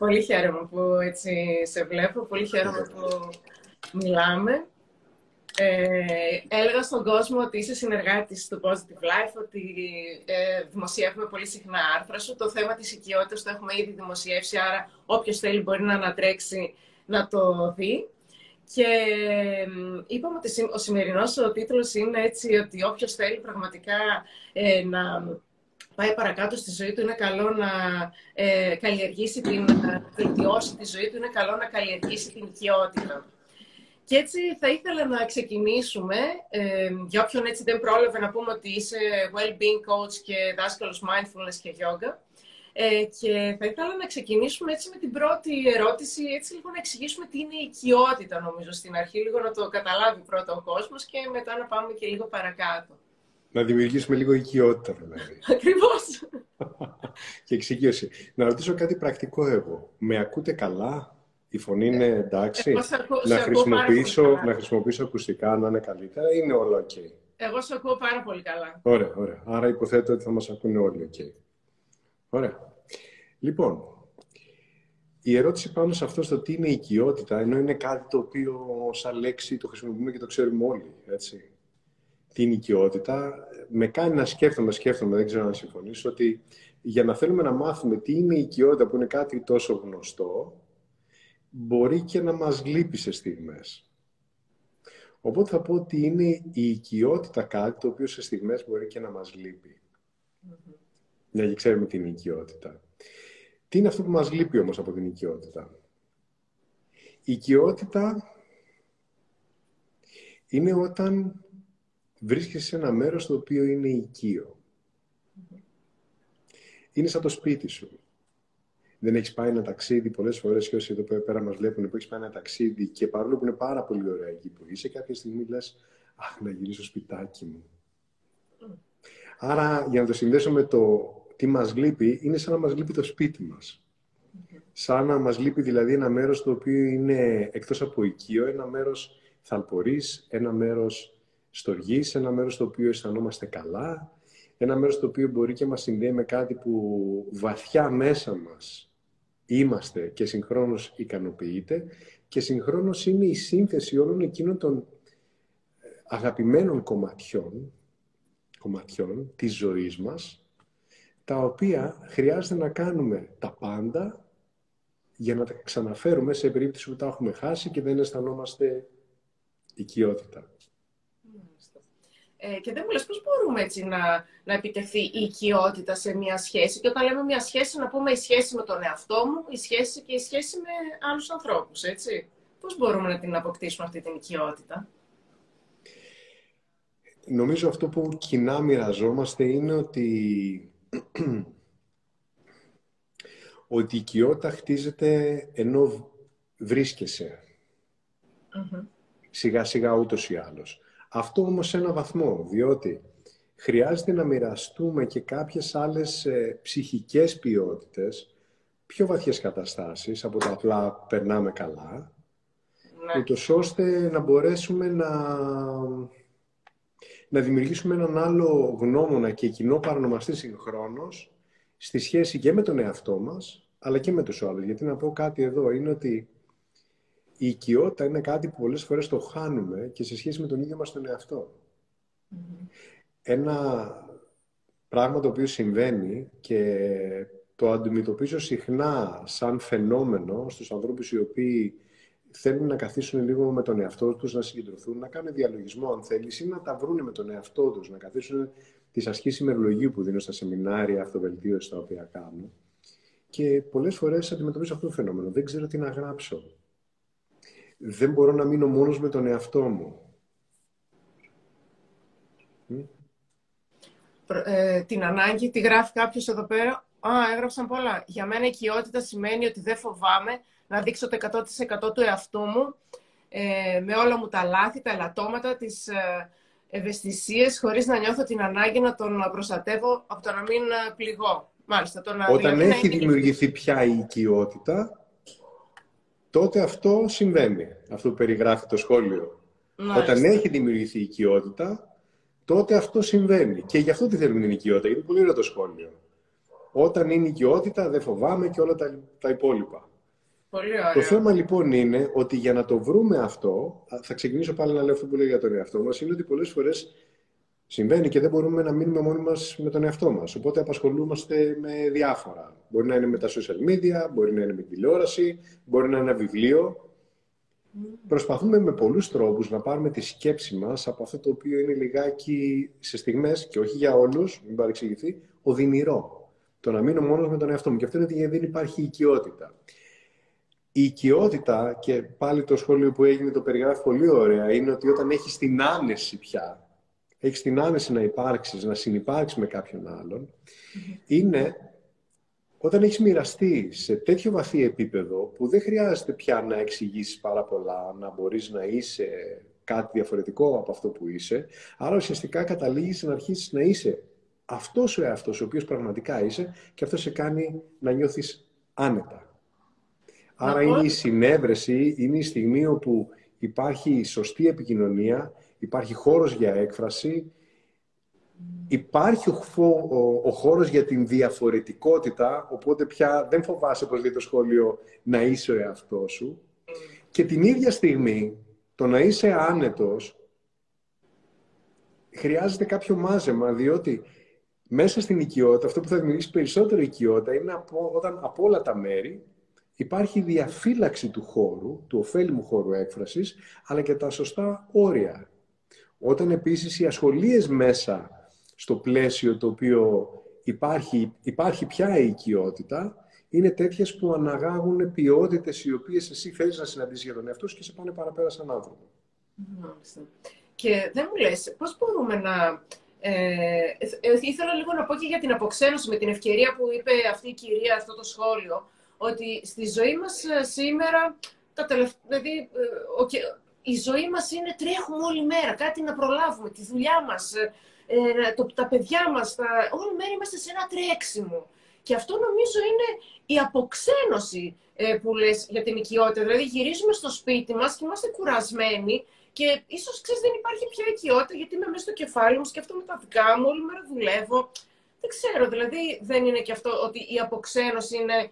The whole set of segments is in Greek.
Πολύ χαίρομαι που έτσι σε βλέπω, πολύ χαίρομαι που μιλάμε. Ε, έλεγα στον κόσμο ότι είσαι συνεργάτης του Positive Life, ότι ε, δημοσιεύουμε πολύ συχνά άρθρα σου. Το θέμα της οικειότητας το έχουμε ήδη δημοσιεύσει, άρα όποιος θέλει μπορεί να ανατρέξει να το δει. Και είπαμε ότι ο σημερινός ο τίτλος είναι έτσι ότι όποιος θέλει πραγματικά ε, να πάει παρακάτω στη ζωή του, είναι καλό να ε, καλλιεργήσει την, να βελτιώσει της ζωή του, είναι καλό να καλλιεργήσει την οικειότητα. Και έτσι θα ήθελα να ξεκινήσουμε, ε, για όποιον έτσι δεν πρόλαβε να πούμε ότι είσαι well-being coach και δάσκαλος mindfulness και yoga. Ε, και θα ήθελα να ξεκινήσουμε έτσι με την πρώτη ερώτηση, έτσι λίγο να εξηγήσουμε τι είναι η οικειότητα νομίζω στην αρχή, λίγο να το καταλάβει πρώτα ο κόσμος και μετά να πάμε και λίγο παρακάτω. Να δημιουργήσουμε λίγο οικειότητα δηλαδή. Ακριβώς. και εξηγήση. Να ρωτήσω κάτι πρακτικό εγώ. Με ακούτε καλά, η φωνή είναι εντάξει, να, χρησιμοποιήσω, να χρησιμοποιήσω ακουστικά, να είναι καλύτερα, είναι όλα ok; Εγώ σε ακούω πάρα πολύ καλά. Ωραία, ωραία. Άρα υποθέτω ότι θα μας ακούνε όλοι ok. Ωραία. Λοιπόν, η ερώτηση πάνω σε αυτό στο τι είναι η οικειότητα, ενώ είναι κάτι το οποίο σαν λέξη το χρησιμοποιούμε και το ξέρουμε όλοι, έτσι. Τι είναι η οικειότητα, με κάνει να σκέφτομαι, σκέφτομαι, δεν ξέρω αν συμφωνήσω, ότι για να θέλουμε να μάθουμε τι είναι η οικειότητα που είναι κάτι τόσο γνωστό, μπορεί και να μας λείπει σε στιγμές. Οπότε θα πω ότι είναι η οικειότητα κάτι το οποίο σε στιγμές μπορεί και να μας λείπει. Mm-hmm. Για να ξέρουμε την οικειότητα. Τι είναι αυτό που μας λείπει όμως από την οικειότητα; Η οικειότητα είναι όταν βρίσκεσαι σε ένα μέρος το οποίο είναι οικείο. Είναι σαν το σπίτι σου δεν έχεις πάει ένα ταξίδι πολλές φορές και όσοι εδώ πέρα μας βλέπουν που έχεις πάει ένα ταξίδι και παρόλο που είναι πάρα πολύ ωραία εκεί που είσαι, κάποια στιγμή λες, Αχ, να γυρίσω στο σπιτάκι μου. Άρα, για να το συνδέσω με το τι μας λείπει, είναι σαν να μας λείπει το σπίτι μας. Σαν να μας λείπει δηλαδή ένα μέρος το οποίο είναι εκτός από οικείο, ένα μέρος θαλπορή, ένα μέρος στοργή, ένα μέρος το οποίο αισθανόμαστε καλά, ένα μέρος το οποίο μπορεί και μας συνδέει με κάτι που βαθιά μέσα μας είμαστε και συγχρόνως ικανοποιείται και συγχρόνως είναι η σύνθεση όλων εκείνων των ε, αγαπημένων κομματιών, κομματιών της ζωής μας, τα οποία χρειάζεται να κάνουμε τα πάντα για να τα ξαναφέρουμε σε περίπτωση που τα έχουμε χάσει και δεν αισθανόμαστε οικειότητα. Ε, και δεν μου λες πώς μπορούμε έτσι να, να επιτεθεί η οικειότητα σε μια σχέση; Και όταν λέμε μια σχέση, να πούμε η σχέση με τον εαυτό μου, η σχέση και η σχέση με άλλους ανθρώπους, έτσι. Πώς μπορούμε να την αποκτήσουμε αυτή την οικειότητα; Νομίζω αυτό που κοινά μοιραζόμαστε είναι ότι, ότι η οικειότητα χτίζεται ενώ βρίσκεσαι. Σιγά σιγά ούτως ή άλλως. Αυτό όμως σε ένα βαθμό, διότι χρειάζεται να μοιραστούμε και κάποιες άλλες ε, ψυχικές ποιότητες, πιο βαθιές καταστάσεις, από τα απλά περνάμε καλά, ναι. ούτως ώστε να μπορέσουμε να, να δημιουργήσουμε έναν άλλο γνώμονα και κοινό παρονομαστή συγχρόνως στη σχέση και με τον εαυτό μας, αλλά και με τους άλλους. Γιατί να πω κάτι εδώ είναι ότι η οικειότητα είναι κάτι που πολλές φορές το χάνουμε και σε σχέση με τον ίδιο μας τον εαυτό. Ένα πράγμα το οποίο συμβαίνει και το αντιμετωπίζω συχνά σαν φαινόμενο στους ανθρώπους οι οποίοι θέλουν να καθίσουν λίγο με τον εαυτό τους, να συγκεντρωθούν, να κάνουν διαλογισμό αν θέλεις ή να τα βρούνε με τον εαυτό τους, να καθίσουν τις ασκήσεις ημερολογίου που δίνω στα σεμινάρια αυτοβελτίωση τα οποία κάνω. Και πολλές φορές αντιμετωπίζω αυτό το φαινόμενο. Δεν ξέρω τι να γράψω δεν μπορώ να μείνω μόνος με τον εαυτό μου. Ε, την ανάγκη, τη γράφει κάποιος εδώ πέρα. Α, έγραψαν πολλά. Για μένα η οικειότητα σημαίνει ότι δεν φοβάμαι να δείξω το 100% του εαυτού μου ε, με όλα μου τα λάθη, τα ελαττώματα, τις ε, ευαισθησίες, χωρίς να νιώθω την ανάγκη να τον προστατεύω από το να μην ε, πληγώ. Μάλιστα, το να Όταν έχει δημιουργηθεί πια η οικειότητα, τότε αυτό συμβαίνει, αυτό που περιγράφει το σχόλιο. Όταν έχει δημιουργηθεί η οικειότητα, τότε αυτό συμβαίνει. Και γι' αυτό τη θέλουμε την οικειότητα, είναι πολύ ωραίο το σχόλιο. Όταν είναι η οικειότητα, δεν φοβάμαι και όλα τα, τα υπόλοιπα. Πολύ ωραίο. Το θέμα λοιπόν είναι ότι για να το βρούμε αυτό, θα ξεκινήσω πάλι να λέω αυτό που λέω για τον εαυτό μας, είναι ότι πολλές φορές συμβαίνει και δεν μπορούμε να μείνουμε μόνοι μας με τον εαυτό μας. Οπότε απασχολούμαστε με διάφορα. Μπορεί να είναι με τα social media, μπορεί να είναι με τηλεόραση, μπορεί να είναι ένα βιβλίο. Προσπαθούμε με πολλούς τρόπους να πάρουμε τη σκέψη μας από αυτό το οποίο είναι λιγάκι σε στιγμές, και όχι για όλους, μην παρεξηγηθεί, οδυνηρό. Το να μείνω μόνος με τον εαυτό μου. Και αυτό είναι ότι δεν υπάρχει οικειότητα. Η οικειότητα, και πάλι το σχόλιο που έγινε το περιγράφει πολύ ωραία, είναι ότι όταν έχεις την άνεση πια, έχεις την άνεση να υπάρξεις, να συνυπάρξεις με κάποιον άλλον, είναι όταν έχεις μοιραστεί σε τέτοιο βαθύ επίπεδο που δεν χρειάζεται πια να εξηγήσεις πάρα πολλά, να μπορείς να είσαι κάτι διαφορετικό από αυτό που είσαι, άρα ουσιαστικά καταλήγεις να αρχίσεις να είσαι αυτός ο εαυτός ο οποίος πραγματικά είσαι και αυτό σε κάνει να νιώθεις άνετα. Άρα είναι η συνέβρεση, είναι η στιγμή όπου υπάρχει σωστή επικοινωνία, υπάρχει χώρος για έκφραση, υπάρχει ο, ο, χώρος για την διαφορετικότητα, οπότε πια δεν φοβάσαι, όπως λέει το σχόλιο, να είσαι ο εαυτός σου. Και την ίδια στιγμή, το να είσαι άνετος, χρειάζεται κάποιο μάζεμα, διότι μέσα στην οικειότητα, αυτό που θα δημιουργήσει περισσότερο οικειότητα, είναι από, όταν από όλα τα μέρη υπάρχει διαφύλαξη του χώρου, του ωφέλιμου χώρου έκφρασης, αλλά και τα σωστά όρια. Όταν επίσης οι ασχολίες μέσα στο πλαίσιο το οποίο υπάρχει, υπάρχει πια η οικειότητα, είναι τέτοιες που αναγάγουν ποιότητες οι οποίες εσύ θέλει να συναντήσεις για τον εαυτό σου και σε πάνε παραπέρα σαν άνθρωπο. Και δεν μου λες, πώς μπορούμε να. Ε, ε, ήθελα λίγο να πω και για την αποξένωση με την ευκαιρία που είπε αυτή η κυρία αυτό το σχόλιο ότι στη ζωή μας ε, σήμερα, τα δηλαδή, ε, η ζωή μας είναι τρέχουμε όλη μέρα, κάτι να προλάβουμε, τη δουλειά μας, ε, το, τα παιδιά μας, τα, όλη μέρα είμαστε σε ένα τρέξιμο. Και αυτό νομίζω είναι η αποξένωση που λες για την οικειότητα. Δηλαδή γυρίζουμε στο σπίτι μας και είμαστε κουρασμένοι και ίσως ξέρεις δεν υπάρχει πια οικειότητα γιατί είμαι μέσα στο κεφάλι μου, σκέφτομαι τα δικά μου, όλη μέρα δουλεύω. Δεν ξέρω, δηλαδή δεν είναι και αυτό ότι η αποξένωση είναι ε,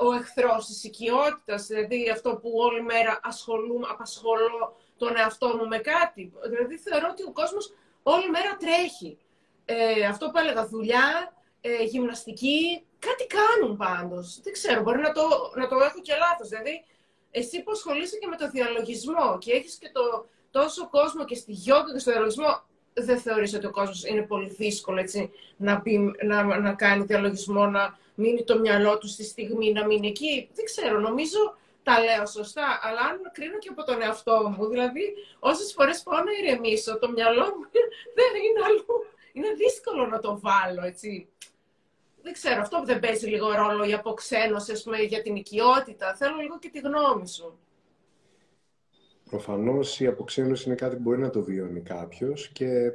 ο εχθρός της οικειότητας, δηλαδή αυτό που όλη μέρα ασχολούμαι, απασχολώ τον εαυτό μου με κάτι. Δηλαδή θεωρώ ότι ο κόσμος όλη μέρα τρέχει. Ε, αυτό που έλεγα, δουλειά, ε, γυμναστική, κάτι κάνουν πάντως. Δεν ξέρω, μπορεί να το, να το έχω και λάθος. Δηλαδή, εσύ που ασχολείσαι και με το διαλογισμό και έχεις και το τόσο κόσμο και στη γιόγκα και στο διαλογισμό, δεν θεωρείς ότι ο κόσμος είναι πολύ δύσκολο έτσι, να, να, να κάνει διαλογισμό, να μείνει το μυαλό του στη στιγμή, να μείνει εκεί; Δεν ξέρω, νομίζω τα λέω σωστά, αλλά αν κρίνω και από τον εαυτό μου, δηλαδή όσες φορές πάω να ηρεμήσω, το μυαλό μου δεν είναι αλλού. Είναι δύσκολο να το βάλω, έτσι. Δεν ξέρω, αυτό που δεν παίζει λίγο ρόλο η αποξένωση, ας πούμε, για την οικειότητα. Θέλω λίγο και τη γνώμη σου. Προφανώς η αποξένωση είναι κάτι που μπορεί να το βιώνει κάποιος και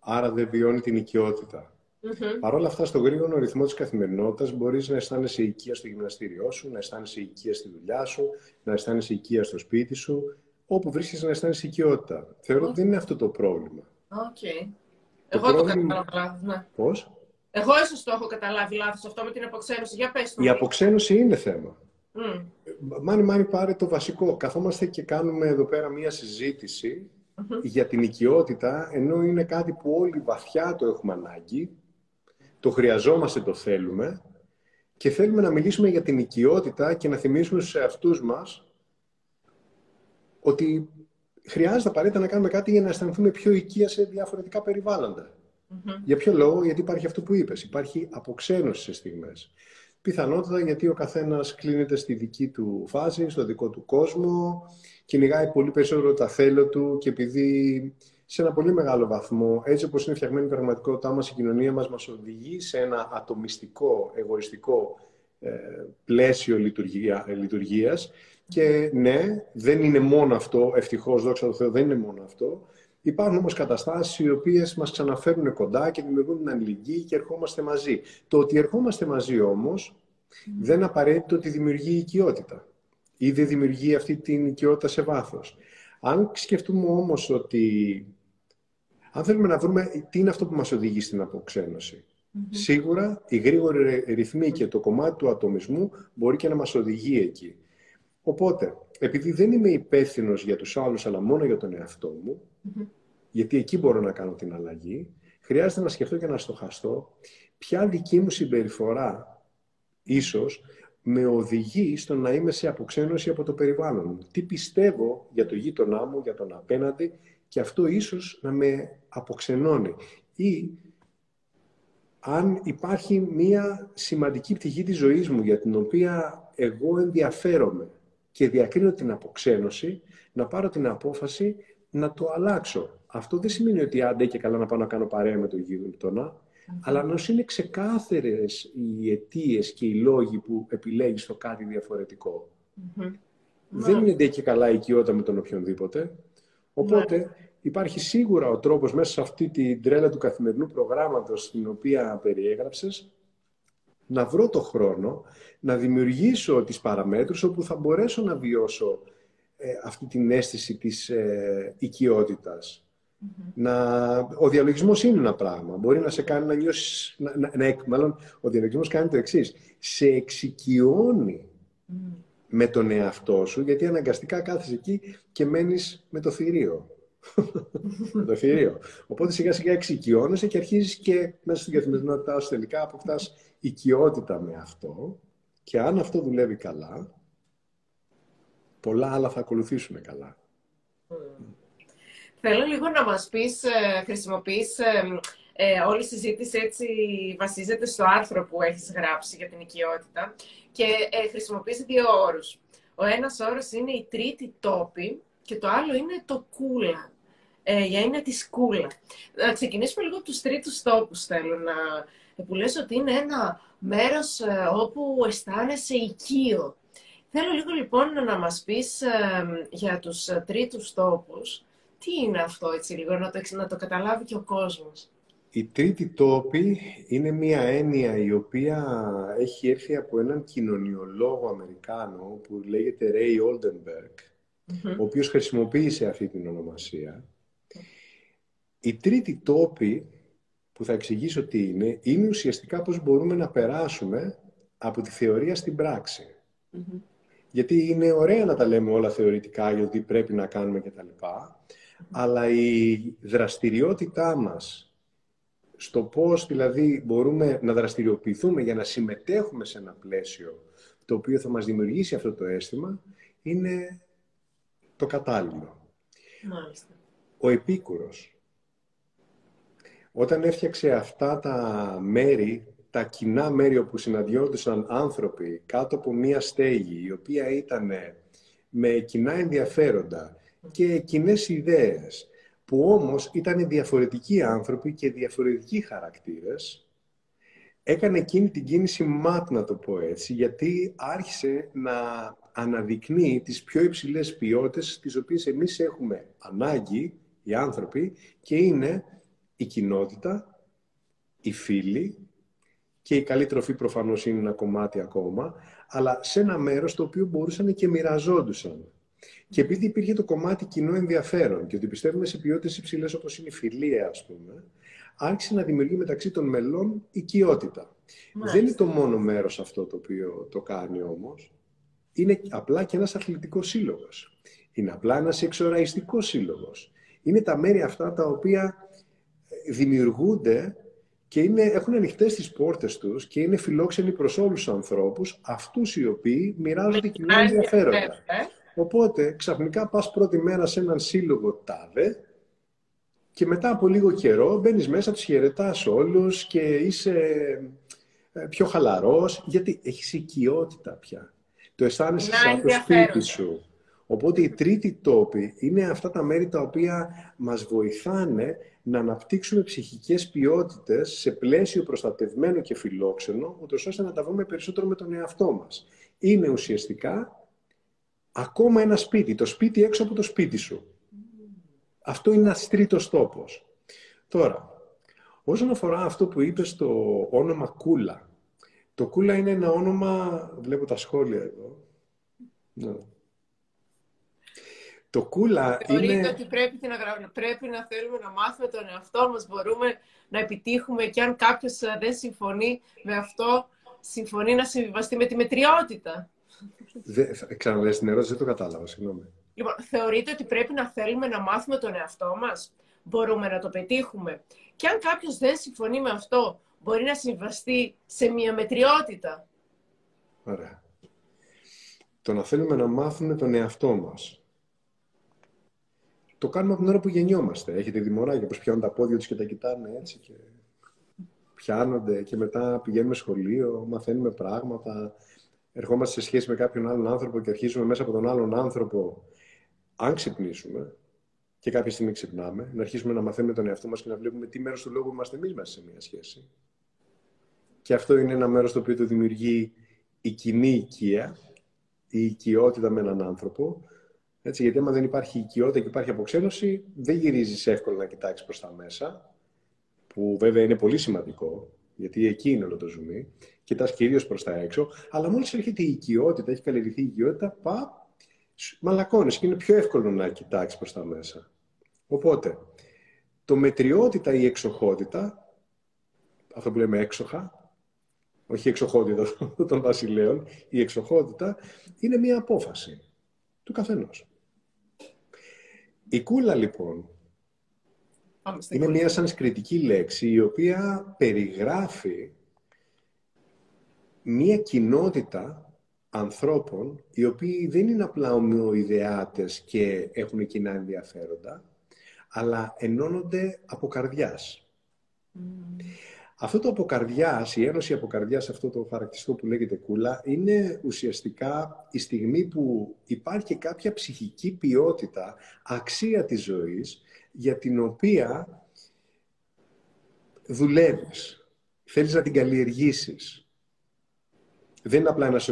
άρα δεν βιώνει την οικειότητα. Mm-hmm. Παρ' όλα αυτά, στο γρήγορο ρυθμό της καθημερινότητας μπορείς να αισθάνεσαι οικία στο γυμναστήριό σου, να αισθάνεσαι οικία στη δουλειά σου, να αισθάνεσαι οικία στο σπίτι σου, όπου βρίσκεσαι να αισθάνεσαι οικειότητα. Θεωρώ ότι δεν είναι αυτό το πρόβλημα. Okay. Εγώ το κατάλαβα λάθο. Ναι. Πώς; Εγώ ίσως το έχω καταλάβει λάθος αυτό με την αποξένωση. Για πες το. Η αποξένωση είναι θέμα. Mm. Μάνι, μάνι, πάρε το βασικό. Καθόμαστε και κάνουμε εδώ πέρα μία συζήτηση mm-hmm. για την οικειότητα, ενώ είναι κάτι που όλοι βαθιά το έχουμε ανάγκη το χρειαζόμαστε, το θέλουμε και θέλουμε να μιλήσουμε για την οικειότητα και να θυμίσουμε στους εαυτούς μας ότι χρειάζεται απαραίτητα να κάνουμε κάτι για να αισθανθούμε πιο οικία σε διαφορετικά Για ποιο λόγο, γιατί υπάρχει αυτό που είπες, υπάρχει αποξένωση σε στιγμές. Πιθανότητα γιατί ο καθένας κλείνεται στη δική του φάση, στο δικό του κόσμο, κυνηγάει πολύ περισσότερο τα θέλω του και επειδή σε ένα πολύ μεγάλο βαθμό, έτσι όπως είναι φτιαγμένη η πραγματικότητά μας, η κοινωνία μας μας οδηγεί σε ένα ατομιστικό, εγωιστικό ε, πλαίσιο λειτουργία, ε, λειτουργίας και ναι, δεν είναι μόνο αυτό, ευτυχώς, δόξα τω Θεώ, δεν είναι μόνο αυτό. Υπάρχουν όμως καταστάσεις οι οποίες μας ξαναφέρουν κοντά και δημιουργούν την αλληλεγγύη και ερχόμαστε μαζί. Το ότι ερχόμαστε μαζί όμως δεν απαραίτητο ότι δημιουργεί οικειότητα ή δεν δημιουργεί αυτή την οικειότητα σε βάθος. Αν σκεφτούμε όμως ότι αν θέλουμε να βρούμε τι είναι αυτό που μας οδηγεί στην αποξενωση Σίγουρα η γρήγορη ρυθμή και το κομμάτι του ατομισμού μπορεί και να μας οδηγεί εκεί. Οπότε, επειδή δεν είμαι υπεύθυνος για τους άλλους, αλλά μόνο για τον εαυτό μου, γιατί εκεί μπορώ να κάνω την αλλαγή, χρειάζεται να σκεφτώ και να στοχαστώ ποια δική μου συμπεριφορά ίσως με οδηγεί στο να είμαι σε αποξένωση από το περιβάλλον μου. Τι πιστεύω για το γείτονά μου, για τον απέναντι και αυτό ίσως να με αποξενώνει. Ή αν υπάρχει μία σημαντική πτυχή της ζωής μου για την οποία εγώ ενδιαφέρομαι και διακρίνω την αποξένωση, να πάρω την απόφαση να το αλλάξω. Αυτό δεν σημαίνει ότι άντε και καλά να πάω να κάνω παρέα με τον γείτονα, αλλά να είναι ξεκάθαρες οι αιτίες και οι λόγοι που επιλέγεις το κάτι Δεν είναι και καλά η οικειότητα με τον οποιονδήποτε. Οπότε ναι. υπάρχει σίγουρα ο τρόπος μέσα σε αυτή την τρέλα του καθημερινού προγράμματος την οποία περιέγραψες να βρω το χρόνο, να δημιουργήσω τις παραμέτρους όπου θα μπορέσω να βιώσω ε, αυτή την αίσθηση της ε, οικειότητας. Να... Ο διαλογισμός είναι ένα πράγμα. Μπορεί να σε κάνει να νιώσεις... Να, να, να, μάλλον, ο διαλογισμός κάνει το εξής. Σε εξοικειώνει με τον εαυτό σου, γιατί αναγκαστικά κάθεσαι εκεί και μένεις με το θηρίο. Με το θηρίο. Οπότε σιγά σιγά εξοικειώνεσαι και αρχίζεις και μέσα στην καθημερινότητά σου τελικά αποκτάς οικειότητα με αυτό και αν αυτό δουλεύει καλά, πολλά άλλα θα ακολουθήσουν καλά. Θέλω λίγο να μας πεις, ε, χρησιμοποιείς, ε, ε, όλη η συζήτηση έτσι βασίζεται στο άρθρο που έχεις γράψει για την οικειότητα και ε, χρησιμοποιείς δύο όρους. Ο ένας όρος είναι η τρίτη τόπη και το άλλο είναι το κούλα. Ε, για είναι τη σκούλα. Να ξεκινήσουμε λίγο τους τρίτους τόπους θέλω να... που λες ότι είναι ένα μέρος όπου αισθάνεσαι οικείο. Θέλω λίγο λοιπόν να μας πεις για τους τρίτους τόπους τι είναι αυτό, έτσι λίγο, να το, να το καταλάβει και ο κόσμος. Η τρίτη τόπη είναι μια έννοια η οποία έχει έρθει από έναν κοινωνιολόγο Αμερικάνο που λέγεται Ray Oldenburg, ο οποίος χρησιμοποίησε αυτή την ονομασία. Η τρίτη τόπη, που θα εξηγήσω τι είναι, είναι ουσιαστικά πώς μπορούμε να περάσουμε από τη θεωρία στην πραξη Γιατί είναι ωραία να τα λέμε όλα θεωρητικά για τι πρέπει να κάνουμε κτλ αλλά η δραστηριότητά μας στο πώς δηλαδή μπορούμε να δραστηριοποιηθούμε για να συμμετέχουμε σε ένα πλαίσιο το οποίο θα μας δημιουργήσει αυτό το αίσθημα είναι το κατάλληλο. Μάλιστα. Ο Επίκουρος, όταν έφτιαξε αυτά τα μέρη, τα κοινά μέρη όπου συναντιόντουσαν άνθρωποι κάτω από μία στέγη, η οποία ήταν με κοινά ενδιαφέροντα, και κοινές ιδέες, που όμως ήταν διαφορετικοί άνθρωποι και διαφορετικοί χαρακτήρες, έκανε εκείνη την κίνηση ΜΑΤ, να το πω έτσι, γιατί άρχισε να αναδεικνύει τις πιο υψηλές ποιότητες τις οποίες εμείς έχουμε ανάγκη, οι άνθρωποι, και είναι η κοινότητα, οι φίλοι και η καλή τροφή προφανώς είναι ένα κομμάτι ακόμα, αλλά σε ένα μέρος το οποίο μπορούσαν και μοιραζόντουσαν. Και επειδή υπήρχε το κομμάτι κοινό ενδιαφέρον και ότι πιστεύουμε σε ποιότητες υψηλές όπως είναι η φιλία, ας πούμε, άρχισε να δημιουργεί μεταξύ των μελών οικειότητα. Δεν είναι το μόνο μέρος αυτό το οποίο το κάνει όμως. Είναι απλά και ένας αθλητικός σύλλογος. Είναι απλά ένας εξοραϊστικός σύλλογος. Είναι τα μέρη αυτά τα οποία δημιουργούνται και είναι, έχουν ανοιχτές τις πόρτες τους και είναι φιλόξενοι προς όλους τους ανθρώπους, αυτούς οι οποίοι μοιράζονται κοινά ενδιαφέροντα. Ε. Οπότε ξαφνικά πας πρώτη μέρα σε έναν σύλλογο τάδε και μετά από λίγο καιρό μπαίνεις μέσα, τους χαιρετάς όλους και είσαι ε, πιο χαλαρός γιατί έχεις οικειότητα πια. Το αισθάνεσαι σαν το σπίτι σου. Οπότε η τρίτη τόπη είναι αυτά τα μέρη τα οποία μας βοηθάνε να αναπτύξουμε ψυχικές ποιότητες σε πλαίσιο προστατευμένο και φιλόξενο, ούτως ώστε να τα βρούμε περισσότερο με τον εαυτό μας. Είναι ουσιαστικά ακόμα ένα σπίτι, το σπίτι έξω από το σπίτι σου. Αυτό είναι ένας τρίτος τόπος. Τώρα, όσον αφορά αυτό που είπες το όνομα Κούλα, το Κούλα είναι ένα όνομα, βλέπω τα σχόλια εδώ. Ναι. Το Κούλα Θεωρείτε είναι... ότι πρέπει να, πρέπει να θέλουμε να μάθουμε τον εαυτό μας, μπορούμε να επιτύχουμε και αν κάποιος ε, δεν συμφωνεί με αυτό, συμφωνεί να συμβιβαστεί με τη μετριότητα. Ξαναλέω την ερώτηση, δεν το κατάλαβα, συγγνώμη. Λοιπόν, θεωρείτε ότι πρέπει να θέλουμε να μάθουμε τον εαυτό μας. Μπορούμε να το πετύχουμε. Και αν κάποιος δεν συμφωνεί με αυτό, μπορεί να συμβαστεί σε μια μετριότητα. Ωραία. Το να θέλουμε να μάθουμε τον εαυτό μας. Το κάνουμε από την ώρα που γεννιόμαστε. Έχετε δει μωράκια πώς πιάνουν τα πόδια τους και τα κοιτάνε έτσι και πιάνονται και μετά πηγαίνουμε σχολείο, μαθαίνουμε πράγματα, ερχόμαστε σε σχέση με κάποιον άλλον άνθρωπο και αρχίζουμε μέσα από τον άλλον άνθρωπο, αν ξυπνήσουμε, και κάποια στιγμή ξυπνάμε, να αρχίσουμε να μαθαίνουμε τον εαυτό μας και να βλέπουμε τι μέρος του λόγου είμαστε εμείς μέσα σε μια σχέση. Και αυτό είναι ένα μέρος το οποίο το δημιουργεί η κοινή οικία, η οικειότητα με έναν άνθρωπο. Έτσι, γιατί άμα δεν υπάρχει οικειότητα και υπάρχει αποξένωση, δεν γυρίζεις εύκολα να κοιτάξεις προς τα μέσα, που βέβαια είναι πολύ σημαντικό, γιατί εκεί είναι όλο το ζουμί. Κοιτάς κυρίως προς τα έξω, αλλά μόλις έρχεται η οικειότητα, έχει καλλιεργηθεί η οικειότητα, πα, μαλακώνεις και είναι πιο εύκολο να κοιτάξεις προς τα μέσα. Οπότε, το μετριότητα ή εξοχότητα, αυτό που λέμε έξοχα, όχι η εξοχότητα των βασιλέων, η εξοχότητα είναι μία απόφαση του καθενός. Η κούλα λοιπόν είναι μία σανσκριτική λέξη η οποία περιγράφει μία κοινότητα ανθρώπων οι οποίοι δεν είναι απλά ομοιοειδεάτες και έχουν κοινά ενδιαφέροντα, αλλά ενώνονται από καρδιάς. Αυτό το από καρδιάς, η ένωση από καρδιάς, αυτό το χαρακτηριστικό που λέγεται κούλα, είναι ουσιαστικά η στιγμή που υπάρχει κάποια ψυχική ποιότητα, αξία της ζωής, για την οποία δουλεύεις, θέλεις να την καλλιεργήσεις. Δεν είναι απλά ένας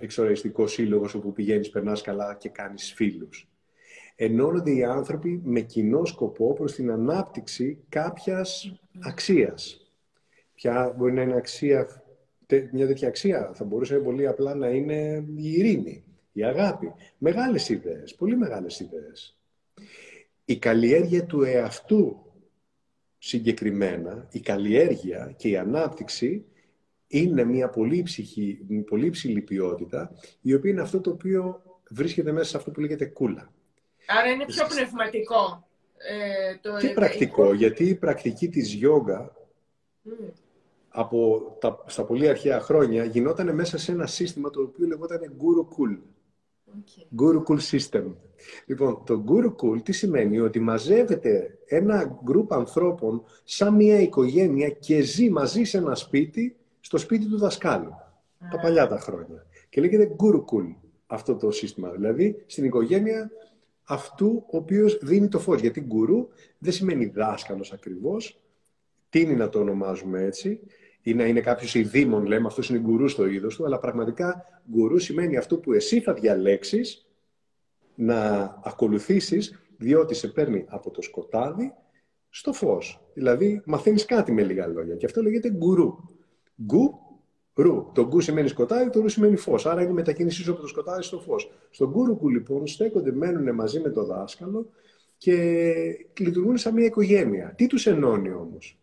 εξοραϊστικός σύλλογος όπου πηγαίνεις, περνάς καλά και κάνεις φίλους ενώνονται οι άνθρωποι με κοινό σκοπό προς την ανάπτυξη κάποιας αξίας. Ποια μπορεί να είναι αξία, μια τέτοια αξία θα μπορούσε πολύ απλά να είναι η ειρήνη, η αγάπη. Μεγάλες ιδέες, πολύ μεγάλες ιδέες. Η καλλιέργεια του εαυτού συγκεκριμένα, η καλλιέργεια και η ανάπτυξη είναι μια πολύ, ψυχή, πολύ ψηλή ποιότητα, η οποία είναι αυτό το οποίο βρίσκεται μέσα σε αυτό που λέγεται κούλα. Άρα είναι πιο πνευματικό. Ε, το και πρακτικό, γιατί η πρακτική της γιόγκα από τα, στα πολύ αρχαία χρόνια γινόταν μέσα σε ένα σύστημα το οποίο λεγόταν Gurukul. Okay. Gurukul System. Λοιπόν, το Gurukul τι σημαίνει, ότι μαζεύεται ένα γκρουπ ανθρώπων σαν μια οικογένεια και ζει μαζί σε ένα σπίτι, στο σπίτι του δασκάλου. Τα παλιά τα χρόνια. Και λέγεται Gurukul αυτό το σύστημα. Δηλαδή, στην οικογένεια αυτού ο οποίος δίνει το φως. Γιατί γκουρού δεν σημαίνει δάσκαλος ακριβώς, τι είναι να το ονομάζουμε έτσι, ή να είναι κάποιος ειδήμων, λέμε, αυτός είναι γκουρούς στο είδος του, αλλά πραγματικά γκουρού σημαίνει αυτό που εσύ θα διαλέξεις να ακολουθήσεις, διότι σε παίρνει από το σκοτάδι στο φως. Δηλαδή, μαθαίνεις κάτι με λίγα λόγια. Και αυτό λέγεται γκουρού. Γκου Ρου. Το γκου σημαίνει σκοτάδι, το ρου σημαίνει φως. Άρα είναι η μετακίνησή σου από το σκοτάδι στο φως. Στον γκούρουκου λοιπόν στέκονται, μένουν μαζί με το δάσκαλο και λειτουργούν σαν μια οικογένεια. Τι τους ενώνει όμως;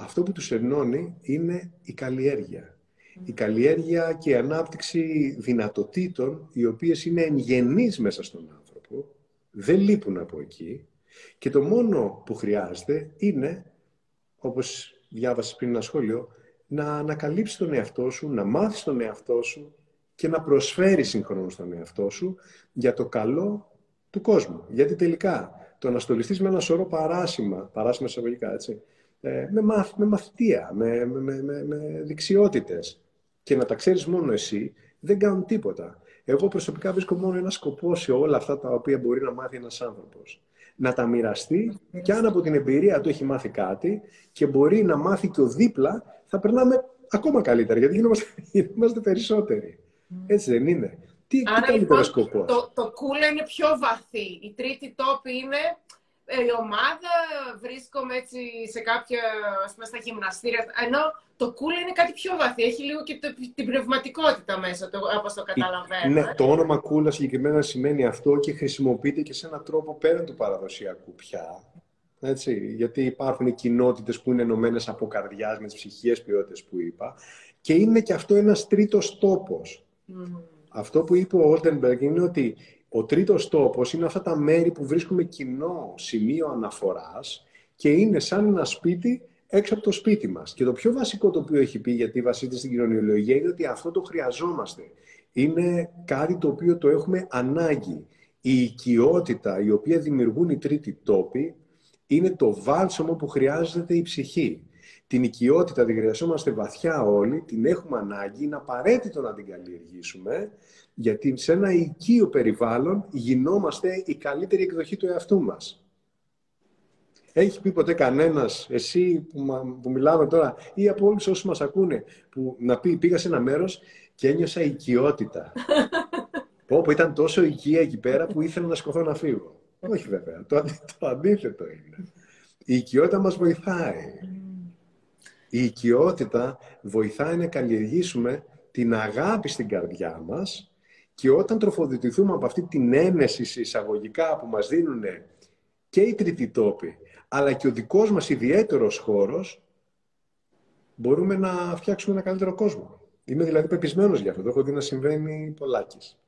Αυτό που τους ενώνει είναι η καλλιέργεια. Η καλλιέργεια και η ανάπτυξη δυνατοτήτων οι οποίες είναι εγγενείς μέσα στον άνθρωπο, δεν λείπουν από εκεί και το μόνο που χρειάζεται είναι, όπως διάβασες πριν ένα σχόλιο, να ανακαλύψεις τον εαυτό σου, να μάθεις τον εαυτό σου και να προσφέρεις συγχρόνως τον εαυτό σου για το καλό του κόσμου. Γιατί τελικά το να στολιστείς με ένα σωρό παράσημα, παράσημα εισαγωγικά, έτσι, ε, με, μαθ, με μαθητεία, με, με, με, με δεξιότητες και να τα ξέρεις μόνο εσύ, δεν κάνουν τίποτα. Εγώ προσωπικά βρίσκω μόνο ένα σκοπό σε όλα αυτά τα οποία μπορεί να μάθει ένας άνθρωπος. Να τα μοιραστεί και αν από την εμπειρία του έχει μάθει κάτι και μπορεί να μάθει και ο δίπλα θα περνάμε ακόμα καλύτερα, γιατί γινόμαστε, περισσότεροι. Έτσι δεν είναι. Τι, Άρα, τι καλύτερος λοιπόν, σκοπός; Το, το cool είναι πιο βαθύ. Η τρίτη τόπη είναι ε, η ομάδα, βρίσκομαι έτσι σε κάποια, ας πούμε, στα γυμναστήρια. Ενώ το cool είναι κάτι πιο βαθύ. Έχει λίγο και το, την πνευματικότητα μέσα, το, όπως το καταλαβαίνω. Ναι, το όνομα κούλα συγκεκριμένα σημαίνει αυτό και χρησιμοποιείται και σε έναν τρόπο πέραν του παραδοσιακού πια. Έτσι, γιατί υπάρχουν κοινότητες που είναι ενωμένες από καρδιάς με τις ψυχικές ποιότητες που είπα. Και είναι και αυτό ένας τρίτος τόπος. Αυτό που είπε ο Όλτενμπεργκ είναι ότι ο τρίτος τόπος είναι αυτά τα μέρη που βρίσκουμε κοινό σημείο αναφοράς και είναι σαν ένα σπίτι έξω από το σπίτι μας. Και το πιο βασικό το οποίο έχει πει, γιατί βασίζεται στην κοινωνιολογία, είναι ότι αυτό το χρειαζόμαστε. Είναι κάτι το οποίο το έχουμε ανάγκη. Η οικειότητα η οποία δημιουργούν οι τρίτοι τόποι είναι το βάλσαμο που χρειάζεται η ψυχή. Την οικειότητα την χρειαζόμαστε βαθιά όλοι, την έχουμε ανάγκη, είναι απαραίτητο να την καλλιεργήσουμε, γιατί σε ένα οικείο περιβάλλον γινόμαστε η καλύτερη εκδοχή του εαυτού μας. Έχει πει ποτέ κανένας, εσύ που, που μιλάμε τώρα, ή από όλους όσους μας ακούνε, που να πει πήγα σε ένα μέρος και ένιωσα οικειότητα. Πω, πω ήταν τόσο οικία εκεί πέρα που ήθελα να σκοθώ να φύγω. Όχι βέβαια, το, το αντίθετο είναι. Η οικειότητα μας βοηθάει. Η οικειότητα βοηθάει να καλλιεργήσουμε την αγάπη στην καρδιά μας και όταν τροφοδοτηθούμε από αυτή την ένεση εισαγωγικά που μας δίνουν και οι τρίτοι τόποι, αλλά και ο δικός μας ιδιαίτερος χώρος, μπορούμε να φτιάξουμε ένα καλύτερο κόσμο. Είμαι δηλαδή πεπισμένος για αυτό. Το έχω δει να συμβαίνει πολλάκις.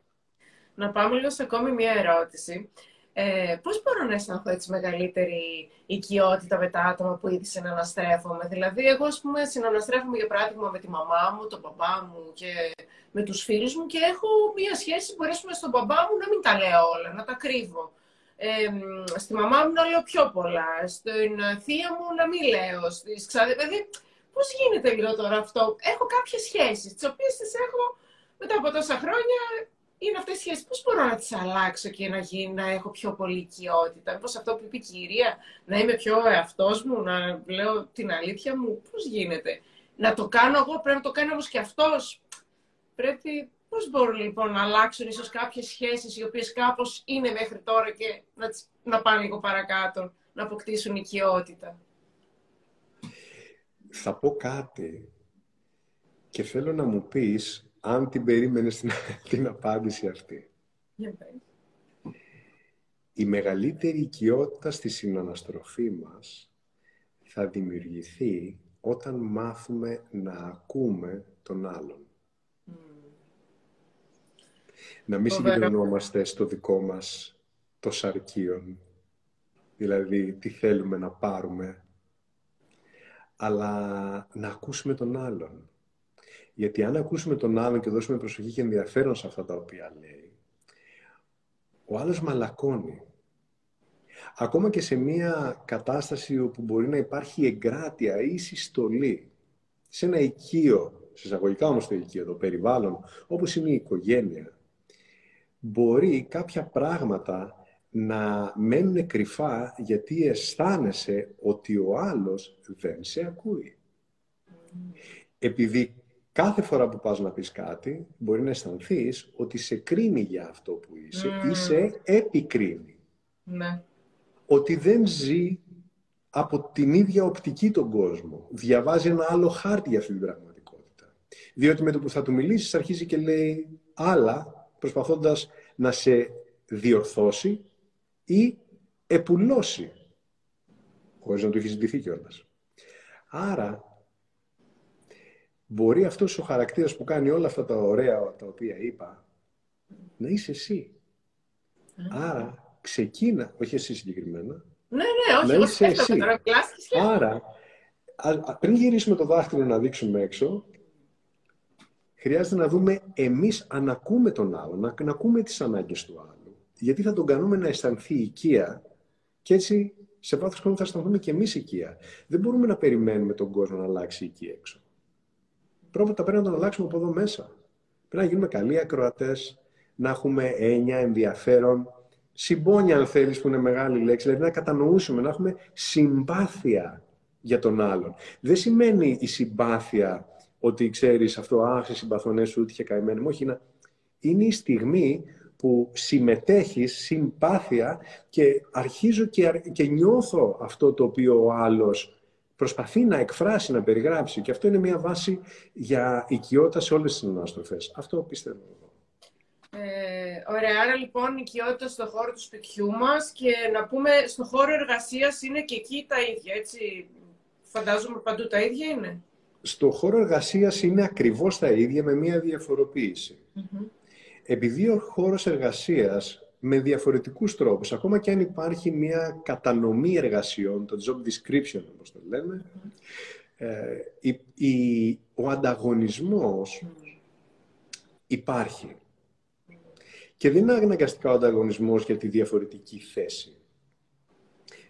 Να πάμε λίγο σε ακόμη μία ερώτηση. Ε, πώς μπορώ να αισθανθώ έτσι μεγαλύτερη οικειότητα με τα άτομα που ήδη συναναστρέφομαι; Δηλαδή, εγώ, ας πούμε, συναναστρέφομαι, για παράδειγμα, με τη μαμά μου, τον μπαμπά μου και με τους φίλους μου και έχω μία σχέση που αρέσουμε στον μπαμπά μου να μην τα λέω όλα, να τα κρύβω. Ε, στη μαμά μου να λέω πιο πολλά, στην θεία μου να μην λέω, στις ξαδε... Δηλαδή, πώς γίνεται λίγο τώρα αυτό; Έχω κάποιες σχέσεις, τις οποίες τις έχω μετά από τόσα χρόνια είναι αυτές οι σχέσεις. Πώς μπορώ να τις αλλάξω και να, γίνει, να έχω πιο πολύ οικειότητα; Μήπως αυτό που είπε η κυρία, να είμαι πιο εαυτός μου, να λέω την αλήθεια μου. Πώς γίνεται; Να το κάνω εγώ, πρέπει να το κάνει όμως και αυτός. Πρέπει... Πώς μπορώ λοιπόν να αλλάξουν ίσως κάποιες σχέσεις οι οποίες κάπως είναι μέχρι τώρα και να, να πάνε λίγο παρακάτω, να αποκτήσουν οικειότητα; Θα πω κάτι και θέλω να μου πεις αν την περίμενες την, την απάντηση αυτή. Η μεγαλύτερη οικειότητα στη συναναστροφή μας θα δημιουργηθεί όταν μάθουμε να ακούμε τον άλλον. Να μην συγκεντρωνόμαστε στο δικό μας το σαρκίον, δηλαδή τι θέλουμε να πάρουμε, αλλά να ακούσουμε τον άλλον. Γιατί αν ακούσουμε τον άλλον και δώσουμε προσοχή και ενδιαφέρον σε αυτά τα οποία λέει, ο άλλος μαλακώνει. Ακόμα και σε μια κατάσταση όπου μπορεί να υπάρχει εγκράτεια ή συστολή, σε ένα οικείο, σε εισαγωγικά όμως το οικείο, το περιβάλλον, όπως είναι η οικογένεια, μπορεί κάποια πράγματα να μένουν κρυφά γιατί αισθάνεσαι ότι ο άλλος δεν σε ακούει. Επειδή κάθε φορά που πας να πεις κάτι, μπορεί να αισθανθείς ότι σε κρίνει για αυτό που είσαι mm. ή σε επικρίνει. Ναι. Ότι δεν ζει από την ίδια οπτική τον κόσμο. Διαβάζει ένα άλλο χάρτη για αυτή την πραγματικότητα. Διότι με το που θα του μιλήσεις αρχίζει και λέει άλλα, προσπαθώντας να σε διορθώσει ή επουλώσει. Χωρίς να του έχει ζητηθεί κιόλας. Άρα, μπορεί αυτός ο χαρακτήρας που κάνει όλα αυτά τα ωραία τα οποία είπα, να είσαι εσύ. Άρα, ξεκίνα, όχι εσύ συγκεκριμένα, ναι, ναι, όχι, να είσαι εσύ. Άρα, πριν γυρίσουμε το δάχτυλο να δείξουμε έξω, χρειάζεται να δούμε εμείς αν ακούμε τον άλλο, να, να ακούμε τις ανάγκες του άλλου. Γιατί θα τον κάνουμε να αισθανθεί οικία και έτσι σε βάθος χρόνου θα αισθανθούμε και εμείς οικία. Δεν μπορούμε να περιμένουμε τον κόσμο να αλλάξει εκεί έξω πρώτα πρέπει να τον αλλάξουμε από εδώ μέσα. Πρέπει να γίνουμε καλοί ακροατές, να έχουμε έννοια, ενδιαφέρον, συμπόνια αν θέλεις που είναι μεγάλη λέξη, δηλαδή να κατανοήσουμε, να έχουμε συμπάθεια για τον άλλον. Δεν σημαίνει η συμπάθεια ότι ξέρεις αυτό, αχ, σε συμπαθωνέ σου, είχε καημένο. Όχι, είναι, είναι η στιγμή που συμμετέχεις, συμπάθεια και αρχίζω και, και νιώθω αυτό το οποίο ο άλλος προσπαθεί να εκφράσει, να περιγράψει. Και αυτό είναι μια βάση για οικειότητα σε όλες τις συναναστροφές. Αυτό πιστεύω. Ε, ωραία, άρα λοιπόν η οικειότητα στον χώρο του σπιτιού μας και να πούμε στο χώρο εργασίας είναι και εκεί τα ίδια, έτσι; Φαντάζομαι παντού τα ίδια είναι; Στο χώρο εργασίας είναι ακριβώς τα ίδια με μια διαφοροποίηση. επειδή ο χώρος εργασίας με διαφορετικούς τρόπους, ακόμα και αν υπάρχει μια κατανομή εργασιών, το job description όπως το λέμε, ε, η, ο ανταγωνισμός υπάρχει. Και δεν είναι αναγκαστικά ο ανταγωνισμός για τη διαφορετική θέση.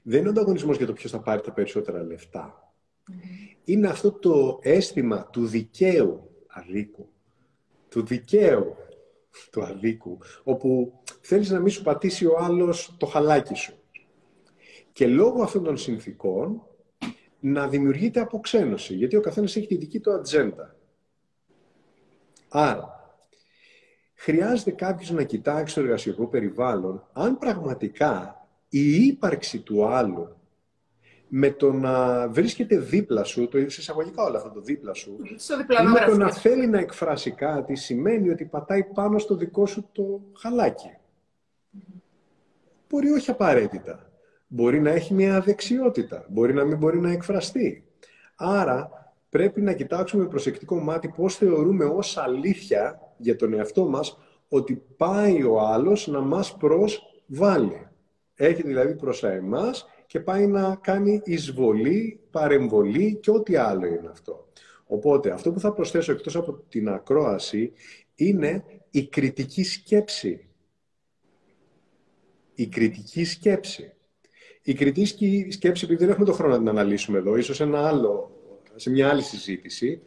Δεν είναι ο ανταγωνισμός για το ποιος θα πάρει τα περισσότερα λεφτά. Είναι αυτό το αίσθημα του δικαίου αδίκου. Του δικαίου του αδίκου, όπου θέλεις να μην σου πατήσει ο άλλος το χαλάκι σου. Και λόγω αυτών των συνθήκων να δημιουργείται αποξένωση, γιατί ο καθένας έχει τη δική του ατζέντα. Άρα, χρειάζεται κάποιος να κοιτάξει το εργασιακό περιβάλλον αν πραγματικά η ύπαρξη του άλλου με το να βρίσκεται δίπλα σου, το εισαγωγικά όλα αυτό το δίπλα σου, με το να θέλει να εκφράσει κάτι, σημαίνει ότι πατάει πάνω στο δικό σου το χαλάκι. Μπορεί όχι απαραίτητα. Μπορεί να έχει μια αδεξιότητα. Μπορεί να μην μπορεί να εκφραστεί. Άρα πρέπει να κοιτάξουμε με προσεκτικό μάτι πώς θεωρούμε ως αλήθεια για τον εαυτό μας ότι πάει ο άλλος να μας προσβάλλει. Έχει δηλαδή προς εμάς και πάει να κάνει εισβολή, παρεμβολή και ό,τι άλλο είναι αυτό. Οπότε αυτό που θα προσθέσω εκτός από την ακρόαση είναι η κριτική σκέψη. Η κριτική σκέψη. Η κριτική σκέψη, επειδή δεν έχουμε τον χρόνο να την αναλύσουμε εδώ, ίσως ένα άλλο, σε μια άλλη συζήτηση,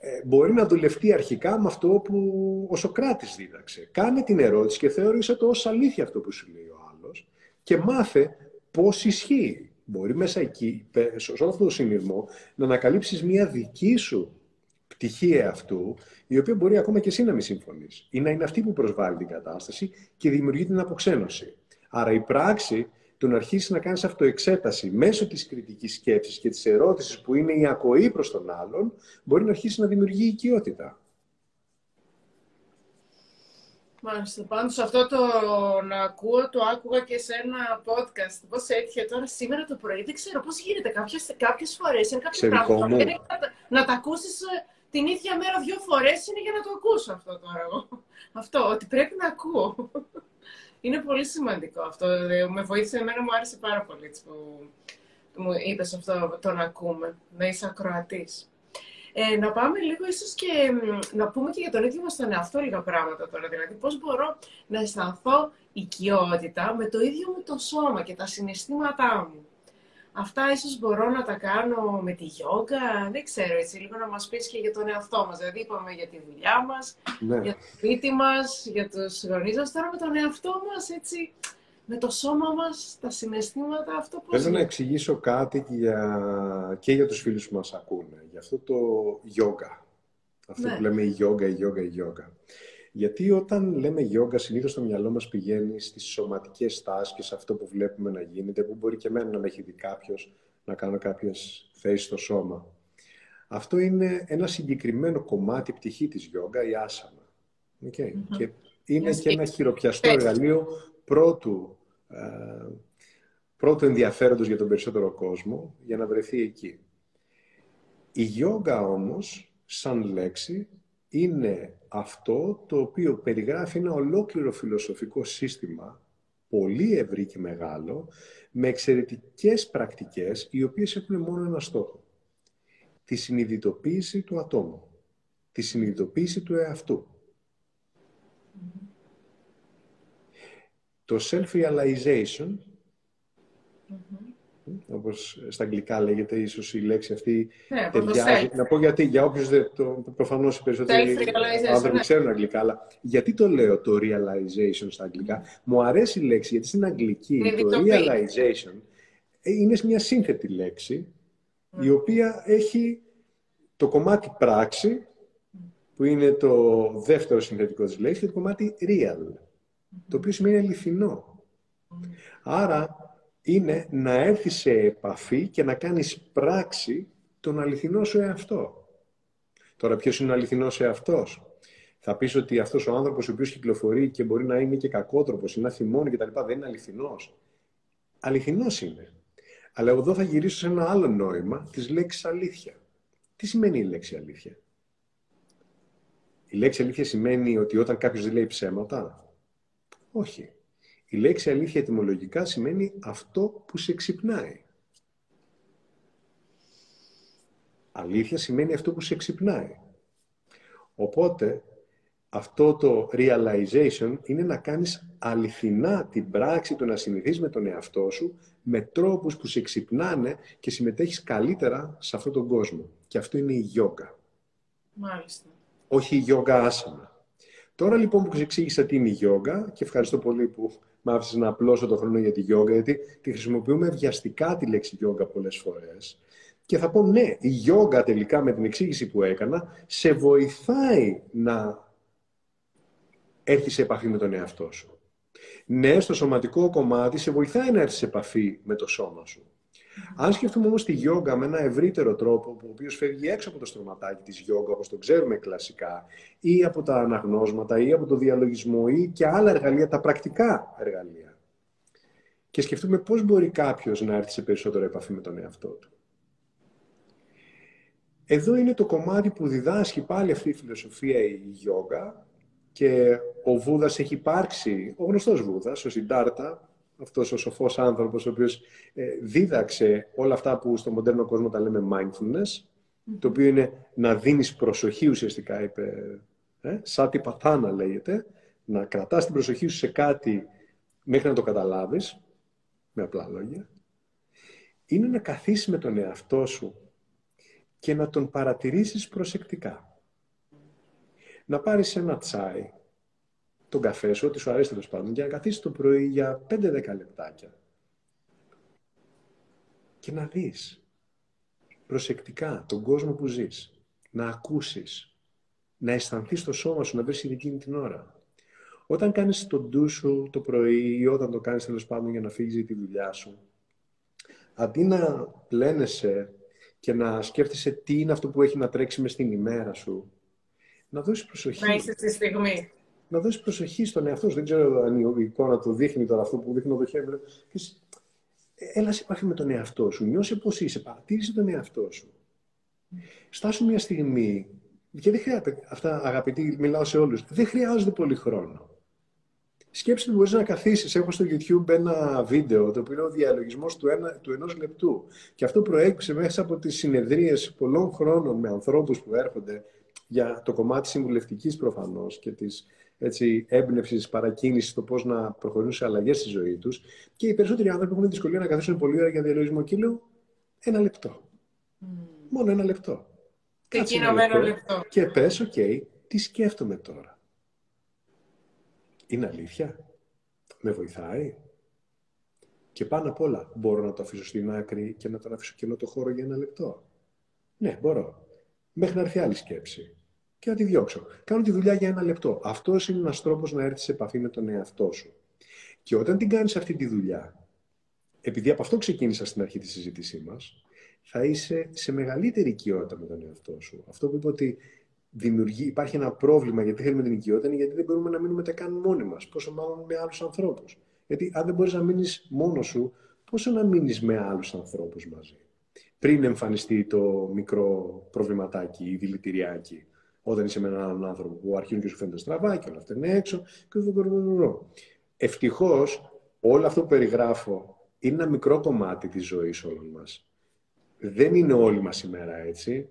ε, μπορεί να δουλευτεί αρχικά με αυτό που ο Σοκράτης δίδαξε. Κάνε την ερώτηση και θεώρησε το ως αλήθεια αυτό που σου λέει ο άλλος και μάθε πώς ισχύει. Μπορεί μέσα εκεί, σε όλο αυτό το συνειρμό, να ανακαλύψεις μια δική σου πτυχή αυτού, η οποία μπορεί ακόμα και εσύ να μην συμφωνείς. Ή να είναι αυτή που προσβάλλει την κατάσταση και δημιουργεί την αποξένωση. Άρα η πράξη του να αρχίσεις να κάνεις αυτοεξέταση μέσω της κριτικής σκέψης και της ερώτησης που είναι η ακοή προς τον άλλον, μπορεί να αρχίσει να δημιουργεί οικειότητα. Μάλιστα. Πάντως αυτό το να ακούω, το άκουγα και σε ένα podcast. Πώς έτυχε τώρα σήμερα το πρωί, δεν ξέρω πώς γίνεται. Κάποιες φορές είναι κάποια πράγματα. Να, να τα ακούσεις ε, την ίδια μέρα δύο φορές είναι για να το ακούσω αυτό τώρα εγώ. Αυτό, ότι πρέπει να ακούω. Είναι πολύ σημαντικό αυτό. Με βοήθησε, εμένα μου άρεσε πάρα πολύ που μου είπες αυτό το να ακούμε, να είσαι ακροατής. Ε, να πάμε λίγο ίσως και να πούμε και για τον ίδιο μας τον εαυτό λίγα πράγματα τώρα. Δηλαδή, πώς μπορώ να αισθανθώ οικειότητα με το ίδιο μου το σώμα και τα συναισθήματά μου. Αυτά ίσως μπορώ να τα κάνω με τη γιόγκα, δεν ξέρω έτσι, λίγο να μας πεις και για τον εαυτό μας. Δηλαδή είπαμε για τη δουλειά μας, ναι. για το σπίτι μας, για τους γονείς μας, τώρα με τον εαυτό μας έτσι, με το σώμα μας, τα συναισθήματα, αυτό πώς... Θέλω να εξηγήσω κάτι και για, και για τους φίλους που μας ακούνε, για αυτό το yoga. Αυτό ναι. που λέμε η yoga, η yoga, η yoga. Γιατί όταν λέμε yoga, συνήθως το μυαλό μας πηγαίνει στις σωματικές στάσεις και σε αυτό που βλέπουμε να γίνεται, που μπορεί και εμένα να με έχει δει κάποιος να κάνω κάποιες θέσεις στο σώμα. Αυτό είναι ένα συγκεκριμένο κομμάτι πτυχή της yoga, η asana. Okay. Και είναι και ένα χειροπιαστό εργαλείο πρώτου, ε, πρώτου ενδιαφέροντος για τον περισσότερο κόσμο για να βρεθεί εκεί. Η γιόγκα όμως, σαν λέξη, είναι αυτό το οποίο περιγράφει ένα ολόκληρο φιλοσοφικό σύστημα, πολύ ευρύ και μεγάλο, με εξαιρετικές πρακτικές, οι οποίες έχουν μόνο ένα στόχο. Τη συνειδητοποίηση του ατόμου. Τη συνειδητοποίηση του εαυτού. Το self-realization, όπως στα αγγλικά λέγεται, ίσως η λέξη αυτή ναι, ταιριάζει. Να πω γιατί, για όποιους δεν, το, προφανώς οι περισσότεροι άνθρωποι ναι. ξέρουν αγγλικά, αλλά γιατί το λέω το realization στα αγγλικά; Μου αρέσει η λέξη, γιατί στην αγγλική το realization είναι μια σύνθετη λέξη, η οποία έχει το κομμάτι πράξη, που είναι το δεύτερο συνθετικό της λέξης, και το κομμάτι real το οποίο σημαίνει αληθινό. Άρα είναι να έρθεις σε επαφή και να κάνεις πράξη τον αληθινό σου εαυτό. Τώρα ποιος είναι ο αληθινός εαυτός; Θα πεις ότι αυτός ο άνθρωπος ο οποίος κυκλοφορεί και μπορεί να είναι και κακότροπος, είναι θυμώνει και τα λοιπά, δεν είναι αληθινός. Αληθινός είναι. Αλλά εδώ θα γυρίσω σε ένα άλλο νόημα της λέξης αλήθεια. Τι σημαίνει η λέξη αλήθεια; Η λέξη αλήθεια σημαίνει ότι όταν κάποιος δεν λέει ψέματα. Όχι. Η λέξη αλήθεια ετυμολογικά σημαίνει αυτό που σε ξυπνάει. Αλήθεια σημαίνει αυτό που σε ξυπνάει. Οπότε, αυτό το realization είναι να κάνεις αληθινά την πράξη του να συνηθίσεις με τον εαυτό σου με τρόπους που σε ξυπνάνε και συμμετέχεις καλύτερα σε αυτόν τον κόσμο. Και αυτό είναι η γιόγκα. Μάλιστα. Όχι η γιόγκα άσανα. Τώρα λοιπόν που εξήγησα τι είναι η γιόγκα και ευχαριστώ πολύ που με άφησες να απλώσω το χρόνο για τη γιόγκα γιατί τη χρησιμοποιούμε βιαστικά τη λέξη γιόγκα πολλές φορές και θα πω ναι, η γιόγκα τελικά με την εξήγηση που έκανα σε βοηθάει να έρθεις σε επαφή με τον εαυτό σου. Ναι, στο σωματικό κομμάτι σε βοηθάει να έρθεις σε επαφή με το σώμα σου. Αν σκεφτούμε όμως τη γιόγκα με ένα ευρύτερο τρόπο, ο οποίος φεύγει έξω από το στρωματάκι της γιόγκα, όπως το ξέρουμε κλασικά, ή από τα αναγνώσματα, ή από το διαλογισμό, ή και άλλα εργαλεία, τα πρακτικά εργαλεία. Και σκεφτούμε πώς μπορεί κάποιος να έρθει σε περισσότερο επαφή με τον εαυτό του. Εδώ είναι το κομμάτι που διδάσκει πάλι αυτή η φιλοσοφία η γιόγκα και ο Βούδας έχει υπάρξει, ο γνωστός Βούδας, ο Συντάρτα, αυτός ο σοφός άνθρωπος ο οποίος ε, δίδαξε όλα αυτά που στο μοντέρνο κόσμο τα λέμε mindfulness, το οποίο είναι να δίνεις προσοχή ουσιαστικά, είπε, ε, σαν τι πατάνα λέγεται, να κρατάς την προσοχή σου σε κάτι μέχρι να το καταλάβεις, με απλά λόγια, είναι να καθίσεις με τον εαυτό σου και να τον παρατηρήσεις προσεκτικά. Να πάρεις ένα τσάι, τον καφέ σου, ό,τι σου αρέσει τέλος πάντων, και να καθίσεις το πρωί για 5-10 λεπτάκια. Και να δεις προσεκτικά τον κόσμο που ζεις. Να ακούσεις. Να αισθανθείς το σώμα σου, να βρεις εκείνη την ώρα. Όταν κάνεις τον ντου σου το πρωί ή όταν το κάνεις τέλος πάντων για να φύγεις για τη δουλειά σου, αντί να πλένεσαι και να σκέφτεσαι τι είναι αυτό που έχει να τρέξει μες στην ημέρα σου. Να δώσεις προσοχή. Να είσαι στη στιγμή. Να δώσεις προσοχή στον εαυτό σου. Δεν ξέρω αν η εικόνα του δείχνει τώρα αυτό που δείχνει το χέρι. Έλας σε επαφή με τον εαυτό σου. Νιώσε πώ είσαι. Παρατήρησε τον εαυτό σου. Στάσου μια στιγμή. Και δεν χρειάζεται. Αυτά αγαπητοί, μιλάω σε όλους. Δεν χρειάζεται πολύ χρόνο. Σκέψτε ότι μπορείς να καθίσεις. Έχω στο YouTube ένα βίντεο, το οποίο είναι ο διαλογισμός του, ένα, του ενός λεπτού. Και αυτό προέκυψε μέσα από τις συνεδρίες πολλών χρόνων με ανθρώπους που έρχονται για το κομμάτι συμβουλευτικής προφανώς και τη έμπνευσης, παρακίνησης, το πώς να προχωρήσουν σε αλλαγές στη ζωή τους. Και οι περισσότεροι άνθρωποι έχουν δυσκολία να καθίσουν πολύ ώρα για διαλογισμό. Και λέω ένα λεπτό. Μμ. Μόνο ένα λεπτό. Και εκείνο λεπτό. λεπτό. Και πες, οκ, τι σκέφτομαι τώρα. Είναι αλήθεια. Με βοηθάει. Και πάνω απ' όλα, μπορώ να το αφήσω στην άκρη και να τον αφήσω κενό το χώρο για ένα λεπτό. Ναι, μπορώ. Μέχρι να έρθει άλλη σκέψη. Και να τη διώξω. Κάνω τη δουλειά για ένα λεπτό. Αυτός είναι ένας τρόπος να έρθεις σε επαφή με τον εαυτό σου. Και όταν την κάνεις αυτή τη δουλειά, επειδή από αυτό ξεκίνησα στην αρχή τη συζήτησή μας, θα είσαι σε μεγαλύτερη οικειότητα με τον εαυτό σου. Αυτό που είπε ότι δημιουργεί, υπάρχει ένα πρόβλημα γιατί θέλουμε την οικειότητα είναι γιατί δεν μπορούμε να μείνουμε καν μόνοι μας. Πόσο μάλλον με άλλους ανθρώπους. Γιατί αν δεν μπορείς να μείνεις μόνος σου, πόσο να μείνεις με άλλους ανθρώπους μαζί; Πριν εμφανιστεί το μικρό προβληματάκι ή δηλητηριάκι, όταν είσαι με έναν άλλον άνθρωπο που αρχίζουν και σου φαίνεται στραβά και όλα αυτά είναι έξω. Ευτυχώς, όλο αυτό που περιγράφω είναι ένα μικρό κομμάτι της ζωής όλων μας. Δεν είναι όλη μας η μέρα έτσι.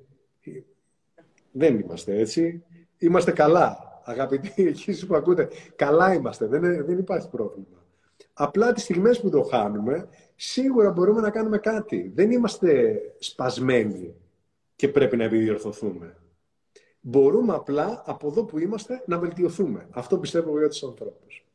Δεν είμαστε έτσι. Είμαστε καλά. Αγαπητοί, εκεί που ακούτε, καλά είμαστε. Δεν, δεν υπάρχει πρόβλημα. Απλά τις στιγμές που το χάνουμε, σίγουρα μπορούμε να κάνουμε κάτι. Δεν είμαστε σπασμένοι και πρέπει να επιδιορθωθούμε. Μπορούμε απλά από εδώ που είμαστε να βελτιωθούμε. Αυτό πιστεύω για τους ανθρώπους.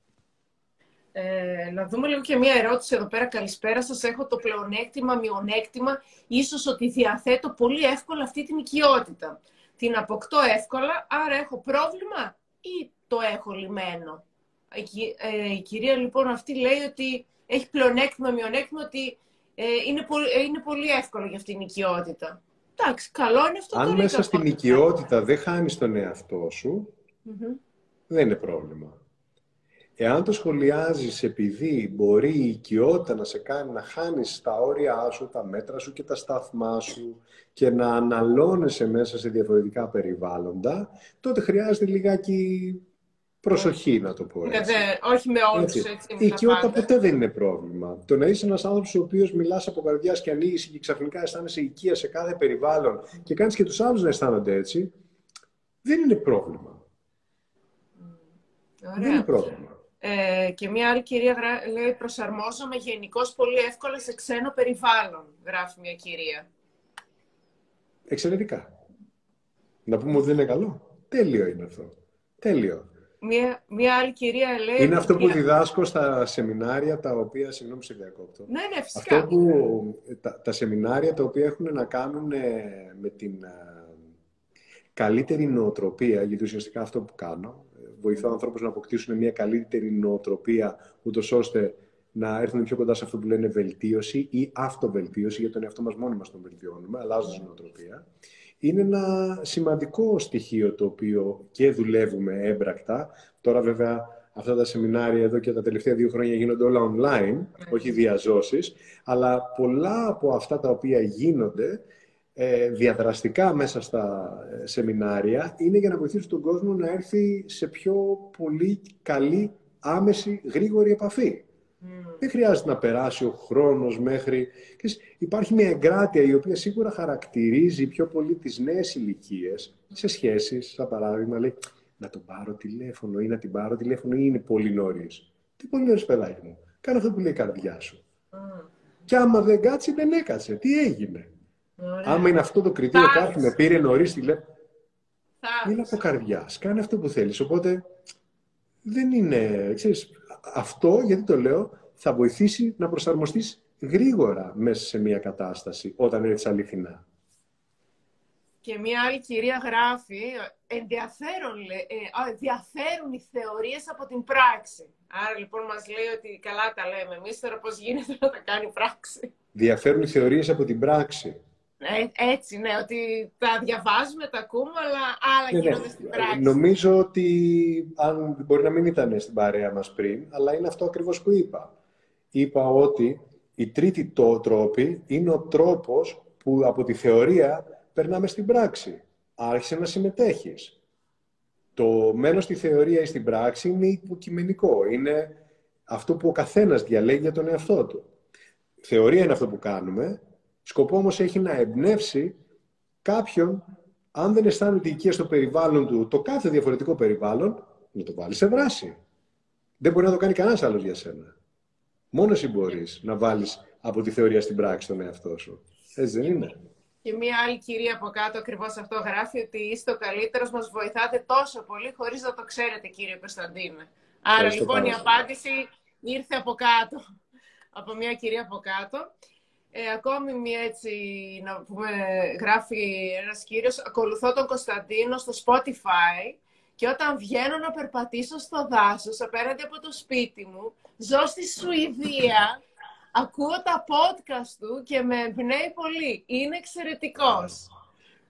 Ε, να δούμε λίγο και μία ερώτηση εδώ πέρα. Καλησπέρα σας. Έχω το πλεονέκτημα, μειονέκτημα, ίσως ότι διαθέτω πολύ εύκολα αυτή την οικειότητα την αποκτώ εύκολα, άρα έχω πρόβλημα ή το έχω λιμένο; Η, ε, η κυρία λοιπόν αυτή λέει ότι έχει πλεονέκτημα, μειονέκτημα, ότι ε, είναι, πολύ, ε, είναι πολύ εύκολο για αυτήν την οικειότητα. Εντάξει, καλό είναι αυτό. Αν μέσα στην οικειότητα δεν χάνεις τον εαυτό σου, δεν είναι πρόβλημα. Εάν το σχολιάζεις επειδή μπορεί η οικειότητα να σε κάνει να χάνεις τα όρια σου, τα μέτρα σου και τα σταθμά σου και να αναλώνεσαι μέσα σε διαφορετικά περιβάλλοντα, τότε χρειάζεται λιγάκι προσοχή, να το πω έτσι. Ναι, όχι με όλους έτσι. έτσι η οικειότητα ποτέ δεν είναι πρόβλημα. Το να είσαι ένας άνθρωπος ο οποίος μιλάς από καρδιάς και ανοίγεις και ξαφνικά αισθάνεσαι οικία σε κάθε περιβάλλον και κάνεις και τους άλλους να αισθάνονται έτσι, δεν είναι πρόβλημα. Ωραία. Δεν είναι πρόβλημα. Ε, και μια άλλη κυρία λέει προσαρμόζομαι γενικώς πολύ εύκολα σε ξένο περιβάλλον, γράφει μια κυρία. Εξαιρετικά. Να πούμε ότι δεν είναι καλό. Τέλειο είναι αυτό. Τέλειο. Μια, μια άλλη κυρία λέει... Είναι αυτό που διδάσκω στα σεμινάρια τα οποία... Συγγνώμη σε διακόπτω. Ναι, ναι, φυσικά. Αυτό που, τα, τα σεμινάρια τα οποία έχουν να κάνουν ε, με την ε, καλύτερη νοοτροπία, γιατί ουσιαστικά αυτό που κάνω, βοηθώ ανθρώπους να αποκτήσουν μια καλύτερη νοοτροπία, ούτως ώστε να έρθουν πιο κοντά σε αυτό που λένε βελτίωση ή αυτοβελτίωση, για τον εαυτό μας μόνοι μας τον βελτιώνουμε, αλλάζοντας νοοτροπία. Είναι ένα σημαντικό στοιχείο το οποίο και δουλεύουμε έμπρακτα. Τώρα βέβαια αυτά τα σεμινάρια εδώ και τα τελευταία δύο χρόνια γίνονται όλα online, όχι διαζώσεις, αλλά πολλά από αυτά τα οποία γίνονται ε, διαδραστικά μέσα στα ε, σεμινάρια είναι για να βοηθήσει τον κόσμο να έρθει σε πιο πολύ καλή, άμεση, γρήγορη επαφή. Mm. Δεν χρειάζεται να περάσει ο χρόνος μέχρι... Υπάρχει μια εγκράτεια η οποία σίγουρα χαρακτηρίζει πιο πολύ τις νέες ηλικίες σε σχέσεις, σαν παράδειγμα, λέει να τον πάρω τηλέφωνο ή να την πάρω τηλέφωνο ή είναι πολύ νωρίς. Τι πολύ νωρίς, παιδάκι μου. Κάνε αυτό που λέει η καρδιά σου. Mm. Και άμα δεν κάτσει, δεν έκατσε. Τι έγινε; Ωραία. Άμα είναι αυτό το κριτήριο, κάτι με πήρε νωρίς τηλέφωνο. Είναι από καρδιάς. Κάνε αυτό που θέλεις. Οπότε δεν είναι. Ξέρεις, αυτό, γιατί το λέω, θα βοηθήσει να προσαρμοστείς γρήγορα μέσα σε μια κατάσταση όταν έρθεις αληθινά. Και μια άλλη κυρία γράφει, ενδιαφέρον, ε, διαφέρουν οι θεωρίες από την πράξη. Άρα λοιπόν μας λέει ότι καλά τα λέμε εμείς, τώρα πώς γίνεται να τα κάνει πράξη. Διαφέρουν οι θεωρίες από την πράξη. Ε, έτσι, ναι, ότι τα διαβάζουμε, τα ακούμε, αλλά άλλα ναι, ναι. γίνονται στην πράξη. Νομίζω ότι, αν μπορεί να μην ήταν στην παρέα μας πριν, αλλά είναι αυτό ακριβώς που είπα. Είπα ότι η τρίτη το τρόπη είναι ο τρόπος που από τη θεωρία περνάμε στην πράξη. Άρχισε να συμμετέχεις. Το μένω στη θεωρία ή στην πράξη είναι υποκειμενικό. Είναι αυτό που ο καθένας διαλέγει για τον εαυτό του. Θεωρία είναι αυτό που κάνουμε, Σκοπό όμως έχει να εμπνεύσει κάποιον, αν δεν αισθάνεται οικία στο περιβάλλον του, το κάθε διαφορετικό περιβάλλον, να το βάλει σε βράση. Δεν μπορεί να το κάνει κανένας άλλος για σένα. Μόνος εσύ μπορείς να βάλεις από τη θεωρία στην πράξη τον εαυτό σου. Έτσι δεν είναι. Και μία άλλη κυρία από κάτω ακριβώς αυτό γράφει ότι είστε ο καλύτερος, μας βοηθάτε τόσο πολύ χωρίς να το ξέρετε, κύριε Κωνσταντίνε. Άρα λοιπόν η απάντηση ήρθε από κάτω. Από μία κυρία από κάτω. Ε, ακόμη μία έτσι, να πούμε, γράφει ένας κύριος, ακολουθώ τον Κωνσταντίνο στο Spotify και όταν βγαίνω να περπατήσω στο δάσος απέναντι από το σπίτι μου, ζω στη Σουηδία, ακούω τα podcast του και με εμπνέει πολύ. Είναι εξαιρετικός.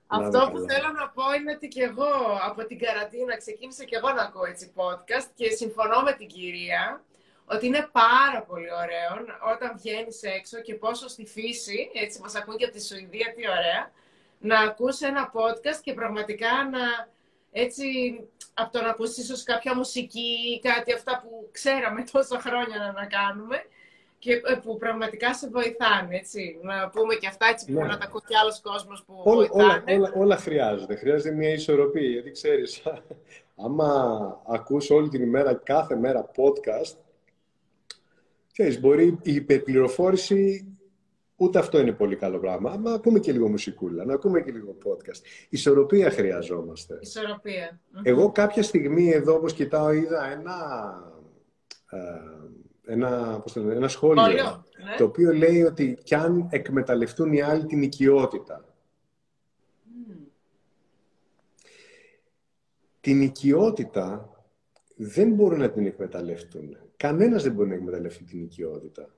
Αυτό που θέλω να πω είναι ότι και εγώ από την καραντίνα ξεκίνησα και εγώ να ακούω έτσι podcast και συμφωνώ με την κυρία ότι είναι πάρα πολύ ωραίο όταν βγαίνεις έξω και πόσο στη φύση, έτσι μας ακούν και από τη Σουηδία, τι ωραία, να ακούσει ένα podcast και πραγματικά να, έτσι, από το να ακούσει ίσως κάποια μουσική ή κάτι αυτά που ξέραμε τόσα χρόνια να, να κάνουμε και ε, που πραγματικά σε βοηθάνε, έτσι. Να πούμε και αυτά, έτσι, που ναι. να τα ακούει και άλλος κόσμος που όλα, βοηθάνε. Όλα, όλα, όλα χρειάζεται. Χρειάζεται μια ισορροπία, γιατί ξέρεις, άμα ακούς όλη την ημέρα, κάθε μέρα podcast, Ξέρεις, μπορεί η υπερπληροφόρηση, ούτε αυτό είναι πολύ καλό πράγμα. Να ακούμε και λίγο μουσικούλα, να ακούμε και λίγο podcast. Ισορροπία χρειαζόμαστε. Ισορροπία. Εγώ κάποια στιγμή εδώ, όπως κοιτάω, είδα ένα, ε, ένα, πώς το λένε, ένα σχόλιο, ναι. το οποίο λέει ότι κι αν εκμεταλλευτούν οι άλλοι την οικειότητα. Την οικειότητα δεν μπορούν να την εκμεταλλευτούν. Κανένας δεν μπορεί να εκμεταλλευτεί την οικειότητα.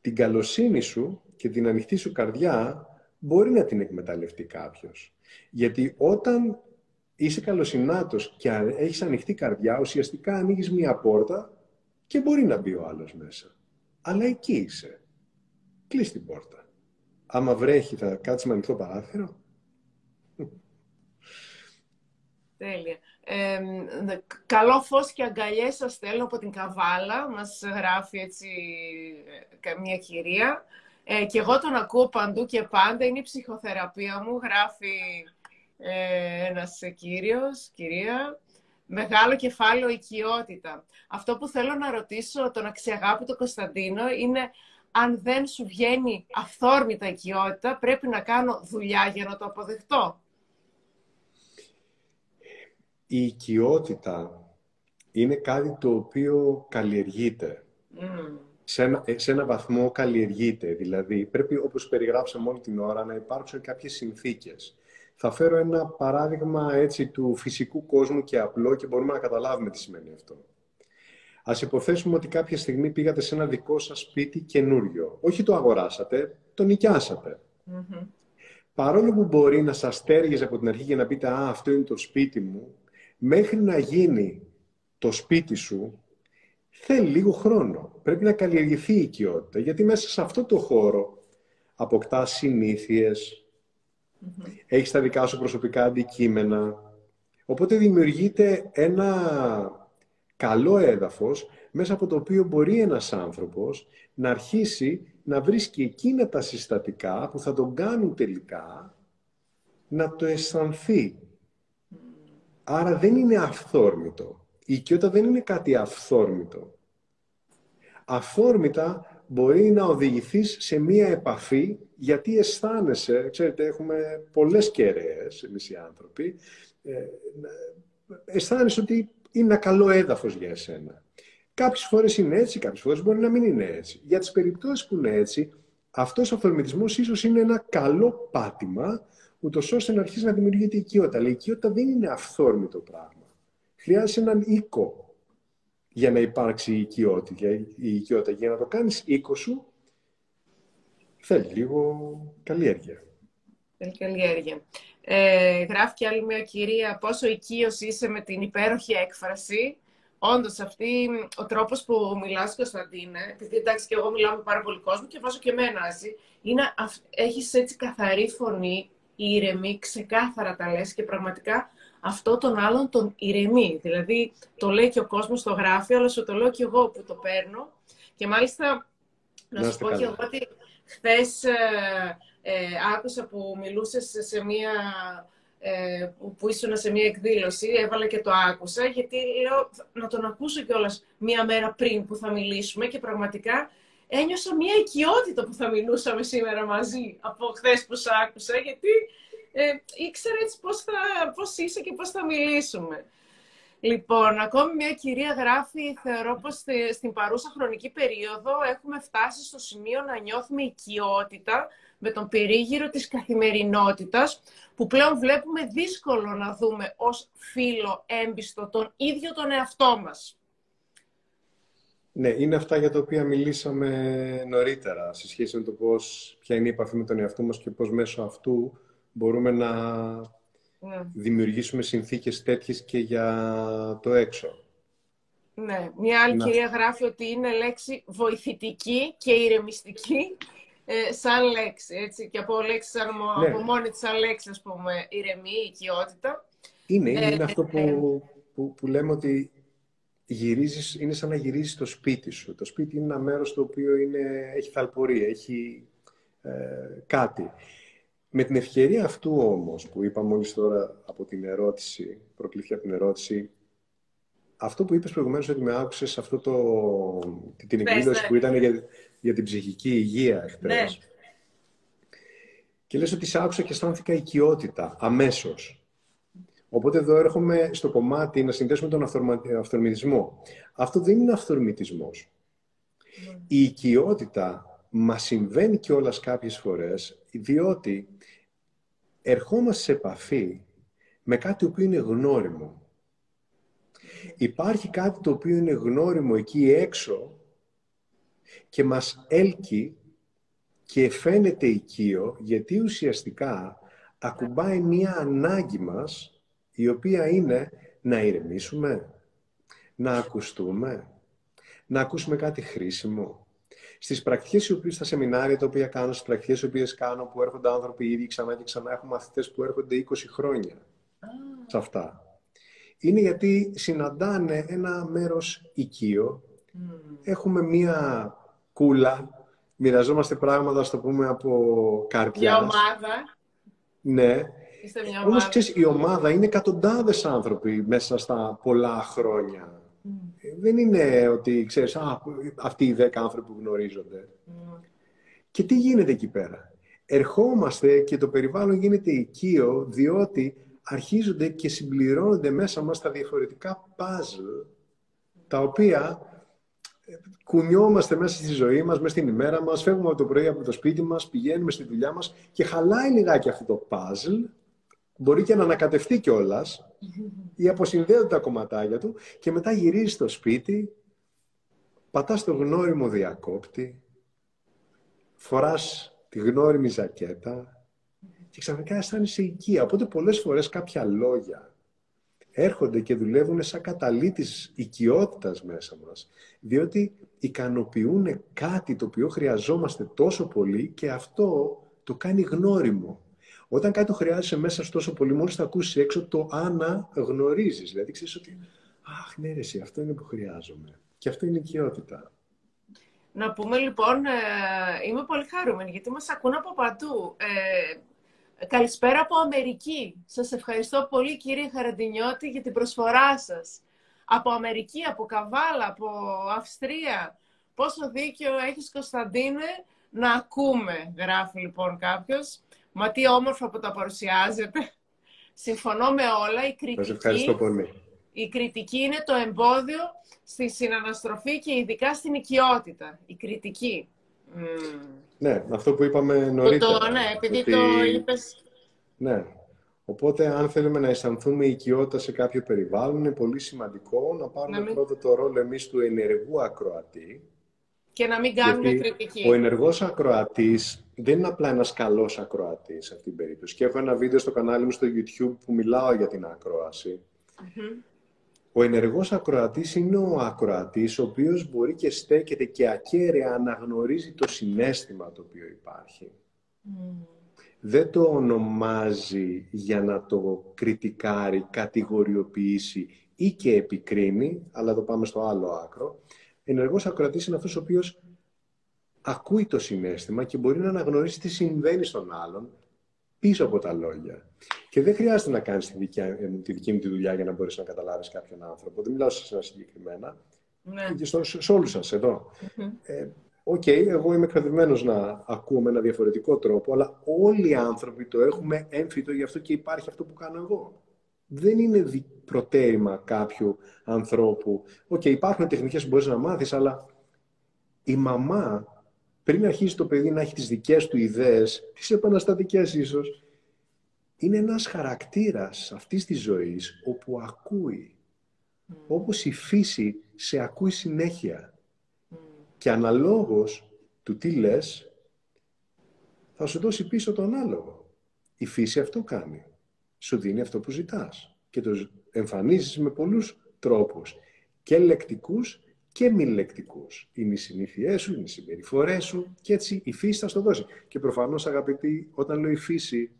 Την καλοσύνη σου και την ανοιχτή σου καρδιά μπορεί να την εκμεταλλευτεί κάποιος. Γιατί όταν είσαι καλοσυνάτος και έχεις ανοιχτή καρδιά, ουσιαστικά ανοίγεις μία πόρτα και μπορεί να μπει ο άλλος μέσα. Αλλά εκεί είσαι. Κλείς την πόρτα. Άμα βρέχει θα κάτσεις με ανοιχτό παράθυρο. Τέλεια. Ε, καλό φως και αγκαλιές σας θέλω από την Καβάλα. Μας γράφει έτσι ε, καμία κυρία. Ε, και εγώ τον ακούω παντού και πάντα. Είναι η ψυχοθεραπεία μου. Γράφει ε, ένας κύριος, κυρία. Μεγάλο κεφάλαιο οικειότητα. Αυτό που θέλω να ρωτήσω τον αξιαγάπητο Κωνσταντίνο είναι αν δεν σου βγαίνει αυθόρμητα οικειότητα, πρέπει να κάνω δουλειά για να το αποδεχτώ. Η οικειότητα είναι κάτι το οποίο καλλιεργείται. Σε, ένα, σε ένα βαθμό καλλιεργείται. Δηλαδή, πρέπει, όπως περιγράψαμε όλη την ώρα, να υπάρξουν κάποιες συνθήκες. Θα φέρω ένα παράδειγμα έτσι του φυσικού κόσμου και απλό και μπορούμε να καταλάβουμε τι σημαίνει αυτό. Ας υποθέσουμε ότι κάποια στιγμή πήγατε σε ένα δικό σας σπίτι καινούριο. Όχι το αγοράσατε, το νοικιασατε Παρόλο που μπορεί να σας στέργεζε από την αρχή και να πείτε «Α, αυτό είναι το σπίτι μου», μέχρι να γίνει το σπίτι σου, θέλει λίγο χρόνο. Πρέπει να καλλιεργηθεί η οικειότητα, γιατί μέσα σε αυτό το χώρο αποκτάς συνήθειες, mm έχεις τα δικά σου προσωπικά αντικείμενα, οπότε δημιουργείται ένα καλό έδαφος μέσα από το οποίο μπορεί ένας άνθρωπος να αρχίσει να βρίσκει εκείνα τα συστατικά που θα τον κάνουν τελικά να το αισθανθεί. Άρα δεν είναι αυθόρμητο. Η οικειότητα δεν είναι κάτι αυθόρμητο. Αυθόρμητα μπορεί να οδηγηθείς σε μία επαφή γιατί αισθάνεσαι, ξέρετε έχουμε πολλές κεραίες εμείς οι άνθρωποι, ε, αισθάνεσαι ότι είναι ένα καλό έδαφος για εσένα. Κάποιες φορές είναι έτσι, κάποιες φορές μπορεί να μην είναι έτσι. Για τις περιπτώσεις που είναι έτσι, αυτός ο αυθορμητισμός ίσως είναι ένα καλό πάτημα, ούτως ώστε να αρχίσει να δημιουργείται η οικειότητα. Αλλά η οικειότητα δεν είναι αυθόρμητο πράγμα. Χρειάζεται έναν οίκο για να υπάρξει η οικειότητα. Η οικειότητα. Για να το κάνεις οίκο σου, θέλει λίγο καλλιέργεια. Θέλει καλλιέργεια. Ε, γράφει και άλλη μια κυρία πόσο οικείος είσαι με την υπέροχη έκφραση. Όντως, αυτή ο τρόπος που μιλάς, Κωνσταντίνε, επειδή εντάξει και εγώ μιλάω με πάρα πολύ κόσμο και βάζω και εμένα έτσι, είναι έχεις έτσι καθαρή φωνή, ήρεμη, ξεκάθαρα τα λες και πραγματικά αυτό τον άλλον τον ηρεμεί. Δηλαδή, το λέει και ο κόσμος, το γράφει, αλλά σου το λέω και εγώ που το παίρνω. Και μάλιστα, να, σου πω και εγώ ότι χθες ε, ε, άκουσα που μιλούσες σε μία, ε, που ήσουν σε μία εκδήλωση, έβαλα και το άκουσα, γιατί λέω να τον ακούσω κιόλας μία μέρα πριν που θα μιλήσουμε και πραγματικά ένιωσα μία οικειότητα που θα μιλούσαμε σήμερα μαζί από χθες που σ' άκουσα, γιατί ε, ήξερα έτσι πώς, θα, πώς είσαι και πώς θα μιλήσουμε. Λοιπόν, ακόμη μια κυρία γράφει, θεωρώ πως στην παρούσα χρονική περίοδο έχουμε φτάσει στο σημείο να νιώθουμε οικειότητα με τον περίγυρο της καθημερινότητας, που πλέον βλέπουμε δύσκολο να δούμε ως φίλο έμπιστο τον ίδιο τον εαυτό μας. Ναι, είναι αυτά για τα οποία μιλήσαμε νωρίτερα, σε σχέση με το πώς, ποια είναι η επαφή με τον εαυτό μας και πώς μέσω αυτού μπορούμε να ναι. δημιουργήσουμε συνθήκες τέτοιες και για το έξω. Ναι, μια άλλη κυρία γράφει ότι είναι λέξη βοηθητική και ηρεμιστική ε, σαν λέξη, έτσι, και από λέξη σαν, ναι. από μόνη της σαν λέξη, ας πούμε, ηρεμή, οικειότητα. Είναι, είναι, είναι ε, αυτό που, ε, που, που, λέμε ότι γυρίζεις, είναι σαν να γυρίζεις το σπίτι σου. Το σπίτι είναι ένα μέρος το οποίο είναι, έχει θαλπορία, έχει κάτι. Με την ευκαιρία αυτού όμως που είπα μόλις τώρα από την ερώτηση, προκλήθηκε από την ερώτηση, αυτό που είπες προηγουμένως ότι με άκουσες αυτό το, την εκδήλωση ναι. που ήταν για, για την ψυχική υγεία εχθές. Ναι. Και λες ότι σε άκουσα και αισθάνθηκα οικειότητα, αμέσως. Οπότε εδώ έρχομαι στο κομμάτι να συνδέσουμε τον αυθορμητισμό. Αυτό δεν είναι αυθορμητισμός. Ναι. Η οικειότητα μας συμβαίνει κιόλας κάποιες φορές, διότι ερχόμαστε σε επαφή με κάτι το οποίο είναι γνώριμο. Υπάρχει κάτι το οποίο είναι γνώριμο εκεί έξω και μας έλκει και φαίνεται οικείο, γιατί ουσιαστικά ακουμπάει μία ανάγκη μας η οποία είναι να ηρεμήσουμε, να ακουστούμε, να ακούσουμε κάτι χρήσιμο. Στις πρακτικές οι οποίες στα σεμινάρια τα οποία κάνω, στις πρακτικές οι οποίες κάνω που έρχονται άνθρωποι ήδη ξανά και ξανά, έχω μαθητές που έρχονται 20 χρόνια σε αυτά. Είναι γιατί συναντάνε ένα μέρος οικείο, έχουμε μία κούλα, μοιραζόμαστε πράγματα, στο το πούμε, από καρδιά. Για ομάδα. Ναι. Όμως η ομάδα είναι εκατοντάδες άνθρωποι μέσα στα πολλά χρόνια. Δεν είναι ότι ξέρεις, α, αυτοί οι δέκα άνθρωποι που γνωρίζονται. Και τι γίνεται εκεί πέρα; Ερχόμαστε και το περιβάλλον γίνεται οικείο διότι αρχίζονται και συμπληρώνονται μέσα μας τα διαφορετικά puzzle τα οποία ε, κουνιόμαστε μέσα στη ζωή μας, μέσα στην ημέρα μας, φεύγουμε από το πρωί από το σπίτι μας, πηγαίνουμε στη δουλειά μας και χαλάει λιγάκι αυτό το puzzle μπορεί και να ανακατευτεί κιόλας ή αποσυνδέονται τα κομματάκια του και μετά γυρίζει στο σπίτι, πατάς το γνώριμο διακόπτη, φοράς τη γνώριμη ζακέτα και ξαφνικά αισθάνεσαι οικία. Οπότε πολλές φορές κάποια λόγια έρχονται και δουλεύουν σαν καταλήτης οικειότητας μέσα μας, διότι ικανοποιούν κάτι το οποίο χρειαζόμαστε τόσο πολύ και αυτό το κάνει γνώριμο. Όταν κάτι το χρειάζεσαι μέσα σου τόσο πολύ, μόλις το ακούσεις έξω, το αναγνωρίζεις. Δηλαδή, ξέρεις ότι. Αχ, ναι, ρε, αυτό είναι που χρειάζομαι. Και αυτό είναι η οικειότητα. Να πούμε λοιπόν, ε, είμαι πολύ χαρούμενη γιατί μας ακούν από παντού. Ε, καλησπέρα από Αμερική. Σας ευχαριστώ πολύ κύριε Χαραντινιώτη για την προσφορά σας. Από Αμερική, από Καβάλα, από Αυστρία. Πόσο δίκιο έχεις Κωνσταντίνε να ακούμε, γράφει λοιπόν κάποιος. Μα τι όμορφα που τα παρουσιάζετε. Συμφωνώ με όλα. Η κριτική, ευχαριστώ πολύ. Η κριτική είναι το εμπόδιο στη συναναστροφή και ειδικά στην οικειότητα. Η κριτική. Ναι, αυτό που είπαμε νωρίτερα. Το, ναι, επειδή το είπες... Ναι. Οπότε, αν θέλουμε να αισθανθούμε οικειότητα σε κάποιο περιβάλλον, είναι πολύ σημαντικό να πάρουμε μην... πρώτα το ρόλο εμείς του ενεργού ακροατή. Και να μην κάνουμε κριτική. Ο ενεργός ακροατής δεν είναι απλά ένας καλός ακροατής σε αυτήν την περίπτωση. Και έχω ένα βίντεο στο κανάλι μου στο YouTube που μιλάω για την ακροαση Ο ενεργός ακροατής είναι ο ακροατής ο οποίος μπορεί και στέκεται και ακέραια αναγνωρίζει το συνέστημα το οποίο υπάρχει. Δεν το ονομάζει για να το κριτικάρει, κατηγοριοποιήσει ή και επικρίνει, αλλά εδώ πάμε στο άλλο άκρο. Ενεργός ακροατής είναι αυτός ο οποίος ακούει το συνέστημα και μπορεί να αναγνωρίσει τι συμβαίνει στον άλλον πίσω από τα λόγια. Και δεν χρειάζεται να κάνεις τη, τη δική μου τη δουλειά για να μπορείς να καταλάβεις κάποιον άνθρωπο. Δεν μιλάω σε ένα συγκεκριμένα. Ναι. Και στο, σε όλους σας εδώ. Ε, OK, okay, εγώ είμαι εκπαιδευμένος να ακούω με ένα διαφορετικό τρόπο, αλλά όλοι οι άνθρωποι το έχουμε έμφυτο, γι' αυτό και υπάρχει αυτό που κάνω εγώ. Δεν είναι προτέρημα κάποιου ανθρώπου. OK, okay, υπάρχουν τεχνικές που μπορείς να μάθεις, αλλά η μαμά πριν αρχίσει το παιδί να έχει τις δικές του ιδέες, τις επαναστατικές ίσως, είναι ένας χαρακτήρας αυτής της ζωής όπου ακούει. Mm. Όπως η φύση σε ακούει συνέχεια. Και αναλόγως του τι λες, θα σου δώσει πίσω τον άλογο. Η φύση αυτό κάνει. Σου δίνει αυτό που ζητάς. Και το εμφανίζεις με πολλούς τρόπους. Και λεκτικούς και μη λεκτικού. Είναι οι συνήθειές σου, είναι οι συμπεριφορές σου και έτσι η φύση θα στο δώσει. Και προφανώς, αγαπητοί, όταν λέω η φύση,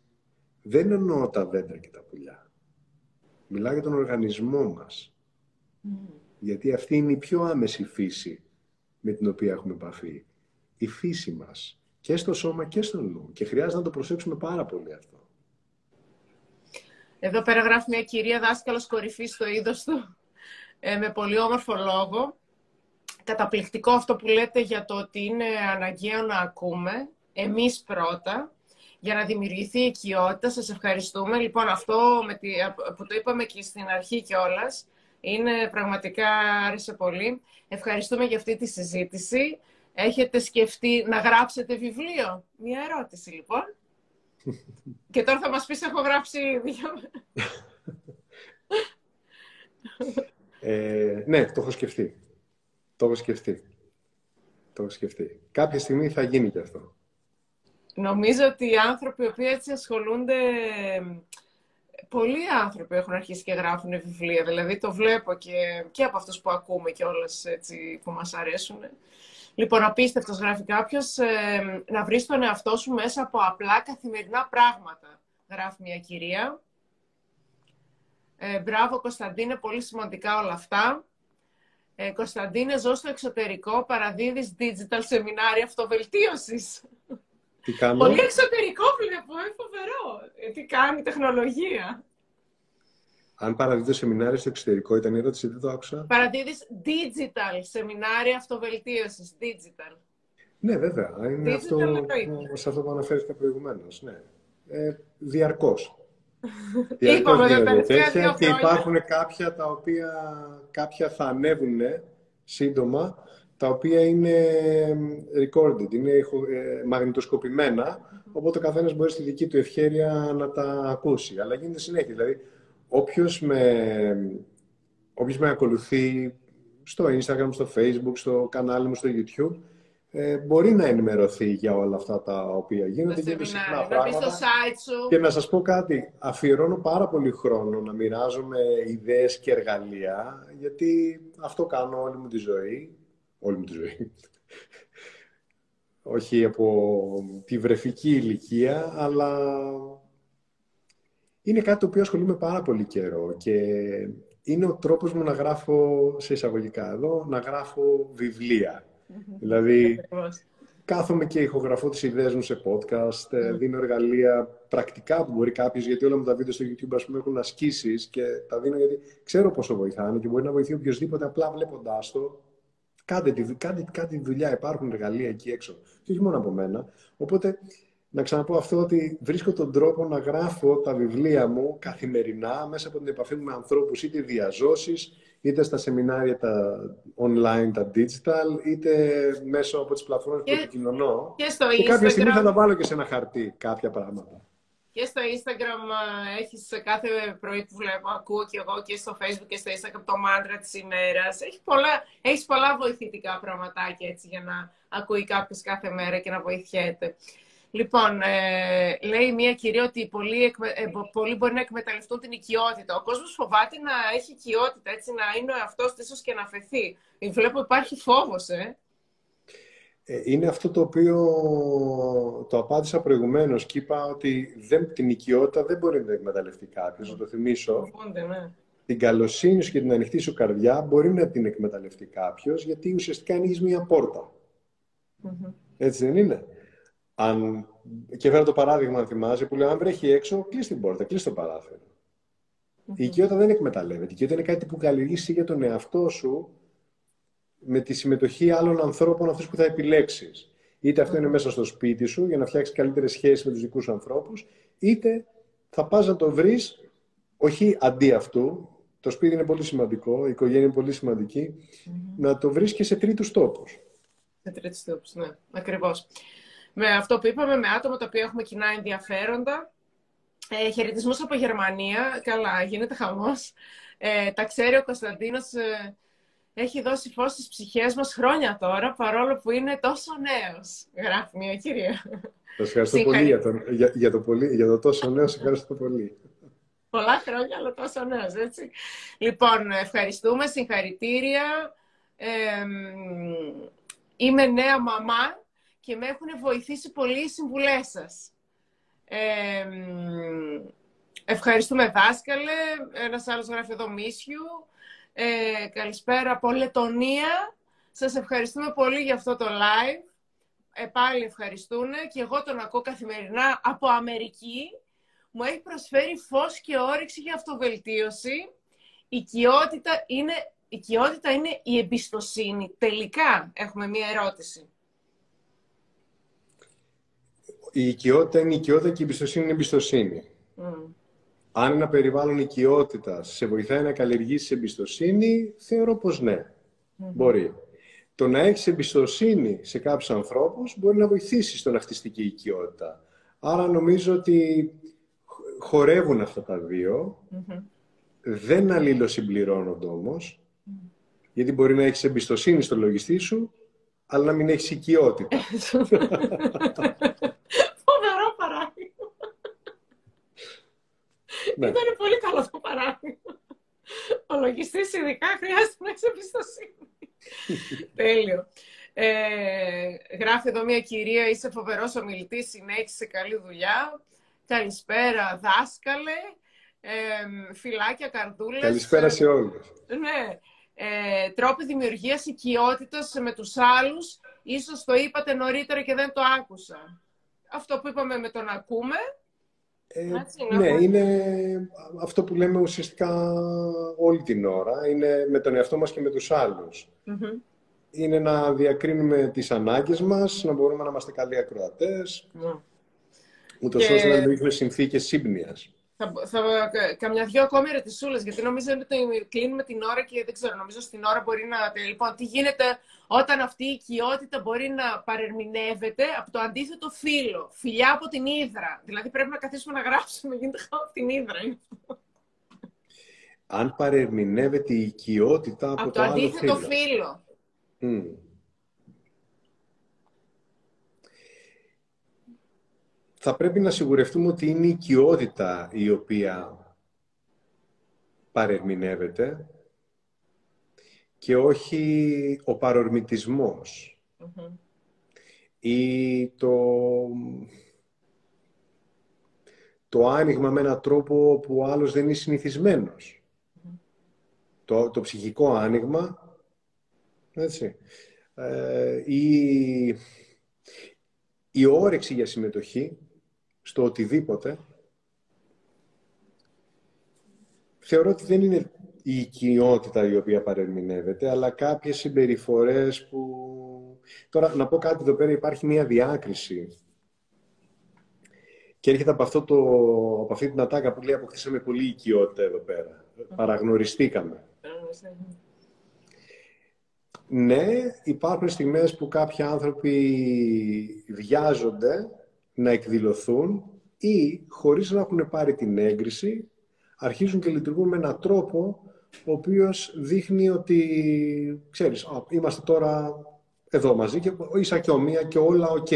δεν εννοώ τα δέντρα και τα πουλιά. Μιλάω για τον οργανισμό μας. Γιατί αυτή είναι η πιο άμεση φύση με την οποία έχουμε επαφή. Η φύση μας. Και στο σώμα και στο νου. Και χρειάζεται να το προσέξουμε πάρα πολύ αυτό. Εδώ πέρα γράφει μια κυρία δάσκαλος κορυφής στο είδος του, ε, με πολύ όμορφο λόγο καταπληκτικό αυτό που λέτε για το ότι είναι αναγκαίο να ακούμε, εμείς πρώτα, για να δημιουργηθεί η οικειότητα. Σας ευχαριστούμε. Λοιπόν, αυτό με τη, που το είπαμε και στην αρχή κιόλας, είναι πραγματικά άρεσε πολύ. Ευχαριστούμε για αυτή τη συζήτηση. Έχετε σκεφτεί να γράψετε βιβλίο; Μια ερώτηση, λοιπόν. και τώρα θα μας πεις, έχω γράψει δύο. ε, ναι, το έχω σκεφτεί. Το έχω σκεφτεί. Το έχω σκεφτεί. Κάποια στιγμή θα γίνει και αυτό. Νομίζω ότι οι άνθρωποι οι οποίοι έτσι ασχολούνται πολλοί άνθρωποι έχουν αρχίσει και γράφουν βιβλία. Δηλαδή το βλέπω και, και από αυτούς που ακούμε και όλες έτσι, που μας αρέσουν. Λοιπόν, απίστευτος γράφει κάποιος ε, να βρεις τον εαυτό σου μέσα από απλά καθημερινά πράγματα. Γράφει μια κυρία. Ε, μπράβο, Κωνσταντίνε, πολύ σημαντικά όλα αυτά. Ε, Κωνσταντίνε, ζω στο εξωτερικό, παραδίδεις digital σεμινάρια αυτοβελτίωσης. Τι κάνω; Πολύ εξωτερικό βλέπω, ε, φοβερό. Ε, τι κάνει η τεχνολογία; Αν παραδίδω σεμινάρια στο εξωτερικό, ήταν η ερώτηση, δεν το άκουσα. Παραδίδεις digital σεμινάρια αυτοβελτίωσης, digital. Ναι, βέβαια. Είναι Digital αυτό, εννοείται. σε αυτό που αναφέρθηκα προηγουμένως. Ναι. Ε, διαρκώς. Είπαμε, τα γίνονται τελευταία τέτοια δύο και χρόνια. υπάρχουν κάποια τα οποία κάποια θα ανέβουν σύντομα, τα οποία είναι recorded, είναι ηχο- ε, μαγνητοσκοπημένα, οπότε ο καθένας μπορεί στη δική του ευχέρεια να τα ακούσει. Αλλά γίνεται συνέχεια. Δηλαδή, όποιος με, όποιος με ακολουθεί στο Instagram, στο Facebook, στο κανάλι μου στο YouTube, ε, μπορεί να ενημερωθεί για όλα αυτά τα οποία γίνονται. Τα Γίνονται συχνά σεμινάρια, να μπει στο πράγματα. site σου. Και να σας πω κάτι, αφιερώνω πάρα πολύ χρόνο να μοιράζομαι ιδέες και εργαλεία, γιατί αυτό κάνω όλη μου τη ζωή. Όλη μου τη ζωή. Όχι από τη βρεφική ηλικία, αλλά είναι κάτι το οποίο ασχολούμαι πάρα πολύ καιρό και είναι ο τρόπος μου να γράφω, σε εισαγωγικά εδώ, να γράφω βιβλία. Δηλαδή, Ακριβώς. Κάθομαι και ηχογραφώ τις ιδέες μου σε podcast, ε, δίνω εργαλεία πρακτικά που μπορεί κάποιος, γιατί όλα μου τα βίντεο στο YouTube ας πούμε, έχουν ασκήσεις και τα δίνω γιατί ξέρω πόσο βοηθάνε και μπορεί να βοηθεί οποιοδήποτε απλά βλέποντάς το. Κάντε τη, κάντε, κάντε τη δουλειά, υπάρχουν εργαλεία εκεί έξω. Και όχι μόνο από μένα. Οπότε, να ξαναπώ αυτό ότι βρίσκω τον τρόπο να γράφω τα βιβλία μου καθημερινά μέσα από την επαφή μου με ανθρώπους, είτε διαζώσεις, είτε στα σεμινάρια τα online, τα digital, είτε μέσω από τις πλατφόρμες που Και- επικοινωνώ. Και στο Και κάποια στιγμή θα Instagram, τα βάλω και σε ένα χαρτί κάποια πράγματα. και στο Instagram α, έχεις σε κάθε πρωί που βλέπω, ακούω και εγώ και στο Facebook και στο Instagram το μάντρα της ημέρας. Έχει πολλά, έχεις πολλά βοηθητικά πραγματάκια έτσι για να ακούει κάποιος κάθε μέρα και να βοηθιέται. Λοιπόν, ε, λέει μια κυρία ότι πολλοί, εκμε- ε, μπο- πολλοί μπορεί να εκμεταλλευτούν την οικειότητα. Ο κόσμος φοβάται να έχει οικειότητα, έτσι, να είναι ο εαυτός της ίσως και να φεθεί. Ε, Βλέπω υπάρχει φόβος, ε. Ε, Είναι αυτό το οποίο το απάντησα προηγουμένως και είπα ότι δεν, την οικειότητα δεν μπορεί να την εκμεταλλευτεί κάποιος. Να το θυμίσω. Φοβούνται, ναι. Την καλοσύνη σου και την ανοιχτή σου καρδιά μπορεί να την εκμεταλλευτεί κάποιος γιατί ουσιαστικά ανοίγεις μία πόρτα. Μμμ. Έτσι δεν είναι; Αν... Και φέρω το παράδειγμα, αν θυμάσαι, που λέω: Αν βρέχει έξω, κλείσει την πόρτα, κλείσει το παράθυρο. Η οικειότητα δεν εκμεταλλεύεται. Η οικειότητα είναι κάτι που καλλιεργήσει για τον εαυτό σου με τη συμμετοχή άλλων ανθρώπων, αυτούς που θα επιλέξεις. Είτε αυτό είναι μέσα στο σπίτι σου για να φτιάξεις καλύτερες σχέσεις με τους δικούς σου ανθρώπους, είτε θα πας να το βρεις, όχι αντί αυτού. Το σπίτι είναι πολύ σημαντικό, η οικογένεια είναι πολύ σημαντική, να το βρεις και σε τρίτους τόπους. Σε τρίτους τόπους, ναι, ακριβώς. Με αυτό που είπαμε, με άτομα τα οποία έχουμε κοινά ενδιαφέροντα. Ε, χαιρετισμούς από Γερμανία. Καλά, γίνεται χαμός. Ε, τα ξέρει ο Κωνσταντίνος. ε, έχει δώσει φως στις ψυχές μας χρόνια τώρα, παρόλο που είναι τόσο νέος. Γράφει μια κυρία. Σας ευχαριστώ πολύ για, τον, για, για, το πολύ για το τόσο νέο, σε ευχαριστώ πολύ. Πολλά χρόνια, αλλά τόσο νέος, έτσι. Λοιπόν, ευχαριστούμε, συγχαρητήρια. Ε, μ, είμαι νέα μαμά και με έχουν βοηθήσει πολύ οι συμβουλές σας. Ε, μ, ευχαριστούμε δάσκαλε. Ένας άλλος γράφει εδώ Μίσιου. Ε, καλησπέρα από Λετωνία. Σας ευχαριστούμε πολύ για αυτό το live. Ε, πάλι ευχαριστούν και εγώ τον ακούω καθημερινά από Αμερική. Μου έχει προσφέρει φως και όρεξη για αυτοβελτίωση. Η οικειότητα είναι, η οικειότητα είναι η εμπιστοσύνη. Τελικά έχουμε μία ερώτηση. Η οικειότητα είναι η οικειότητα και η εμπιστοσύνη είναι η εμπιστοσύνη. Μμ. Αν ένα περιβάλλον οικειότητα σε βοηθάει να καλλιεργήσει εμπιστοσύνη, θεωρώ πως ναι, μπορεί. Το να έχεις εμπιστοσύνη σε κάποιους ανθρώπους μπορεί να βοηθήσει στο να χτιστεί και η οικειότητα. Άρα νομίζω ότι χορεύουν αυτά τα δύο, Μμμ. δεν αλληλοσυμπληρώνονται όμως, γιατί μπορεί να έχεις εμπιστοσύνη στο λογιστή σου, αλλά να μην έχεις οικειότητα. Φοβερό παράδειγμα. Ναι. Ήταν πολύ καλό το παράδειγμα. Ο λογιστής ειδικά χρειάζεται να έχει εμπιστοσύνη. Τέλειο. Ε, γράφει εδώ μια κυρία, είσαι φοβερός ομιλητής, συνέχισε καλή δουλειά. Καλησπέρα δάσκαλε, ε, φυλάκια, καρδούλες. Καλησπέρα σε όλους. Ναι. Ε, τρόποι δημιουργίας οικειότητας με τους άλλους. Ίσως το είπατε νωρίτερα και δεν το άκουσα. Αυτό που είπαμε με τον ακούμε. Ε, ναι, είναι αυτό που λέμε ουσιαστικά όλη την ώρα. Είναι με τον εαυτό μας και με τους αλλους Είναι να διακρίνουμε τις ανάγκες μας, να μπορούμε να είμαστε καλοί ακροατές, mm. ούτως ώστε να δημιουργήσουμε συνθήκες σύμπνοιας. Θα, θα, καμιά δυο ακόμη ερωτησούλες, γιατί νομίζω ότι κλείνουμε την ώρα και δεν ξέρω, νομίζω στην ώρα μπορεί να. Λοιπόν, τι γίνεται όταν αυτή η οικειότητα μπορεί να παρερμηνεύεται από το αντίθετο φύλλο. Φιλιά από την ύδρα. Δηλαδή πρέπει να καθίσουμε να γράψουμε, γίνεται από την ύδρα. Αν παρερμηνεύεται η οικειότητα από, από το, το αντίθετο φύλλο. Θα πρέπει να σιγουρευτούμε ότι είναι η οικειότητα η οποία παρερμηνεύεται και όχι ο παρορμητισμος ή το, το άνοιγμα με έναν τρόπο που ο άλλος δεν είναι συνηθισμενος Το, το ψυχικό άνοιγμα, έτσι, ε, η, η όρεξη για συμμετοχή, στο οτιδήποτε, θεωρώ ότι δεν είναι η οικειότητα η οποία παρερμηνεύεται, αλλά κάποιες συμπεριφορές που... Τώρα, να πω κάτι εδώ πέρα, υπάρχει μια διάκριση και έρχεται από, αυτό το, από αυτή την ατάκα που λέει αποκτήσαμε πολύ οικειότητα εδώ πέρα. Παραγνωριστήκαμε. Ναι, υπάρχουν στιγμές που κάποιοι άνθρωποι βιάζονται να εκδηλωθούν ή χωρίς να έχουν πάρει την έγκριση αρχίζουν και λειτουργούν με έναν τρόπο ο οποίος δείχνει ότι, ξέρεις, είμαστε τώρα εδώ μαζί και ίσα και όμοια και όλα οκ.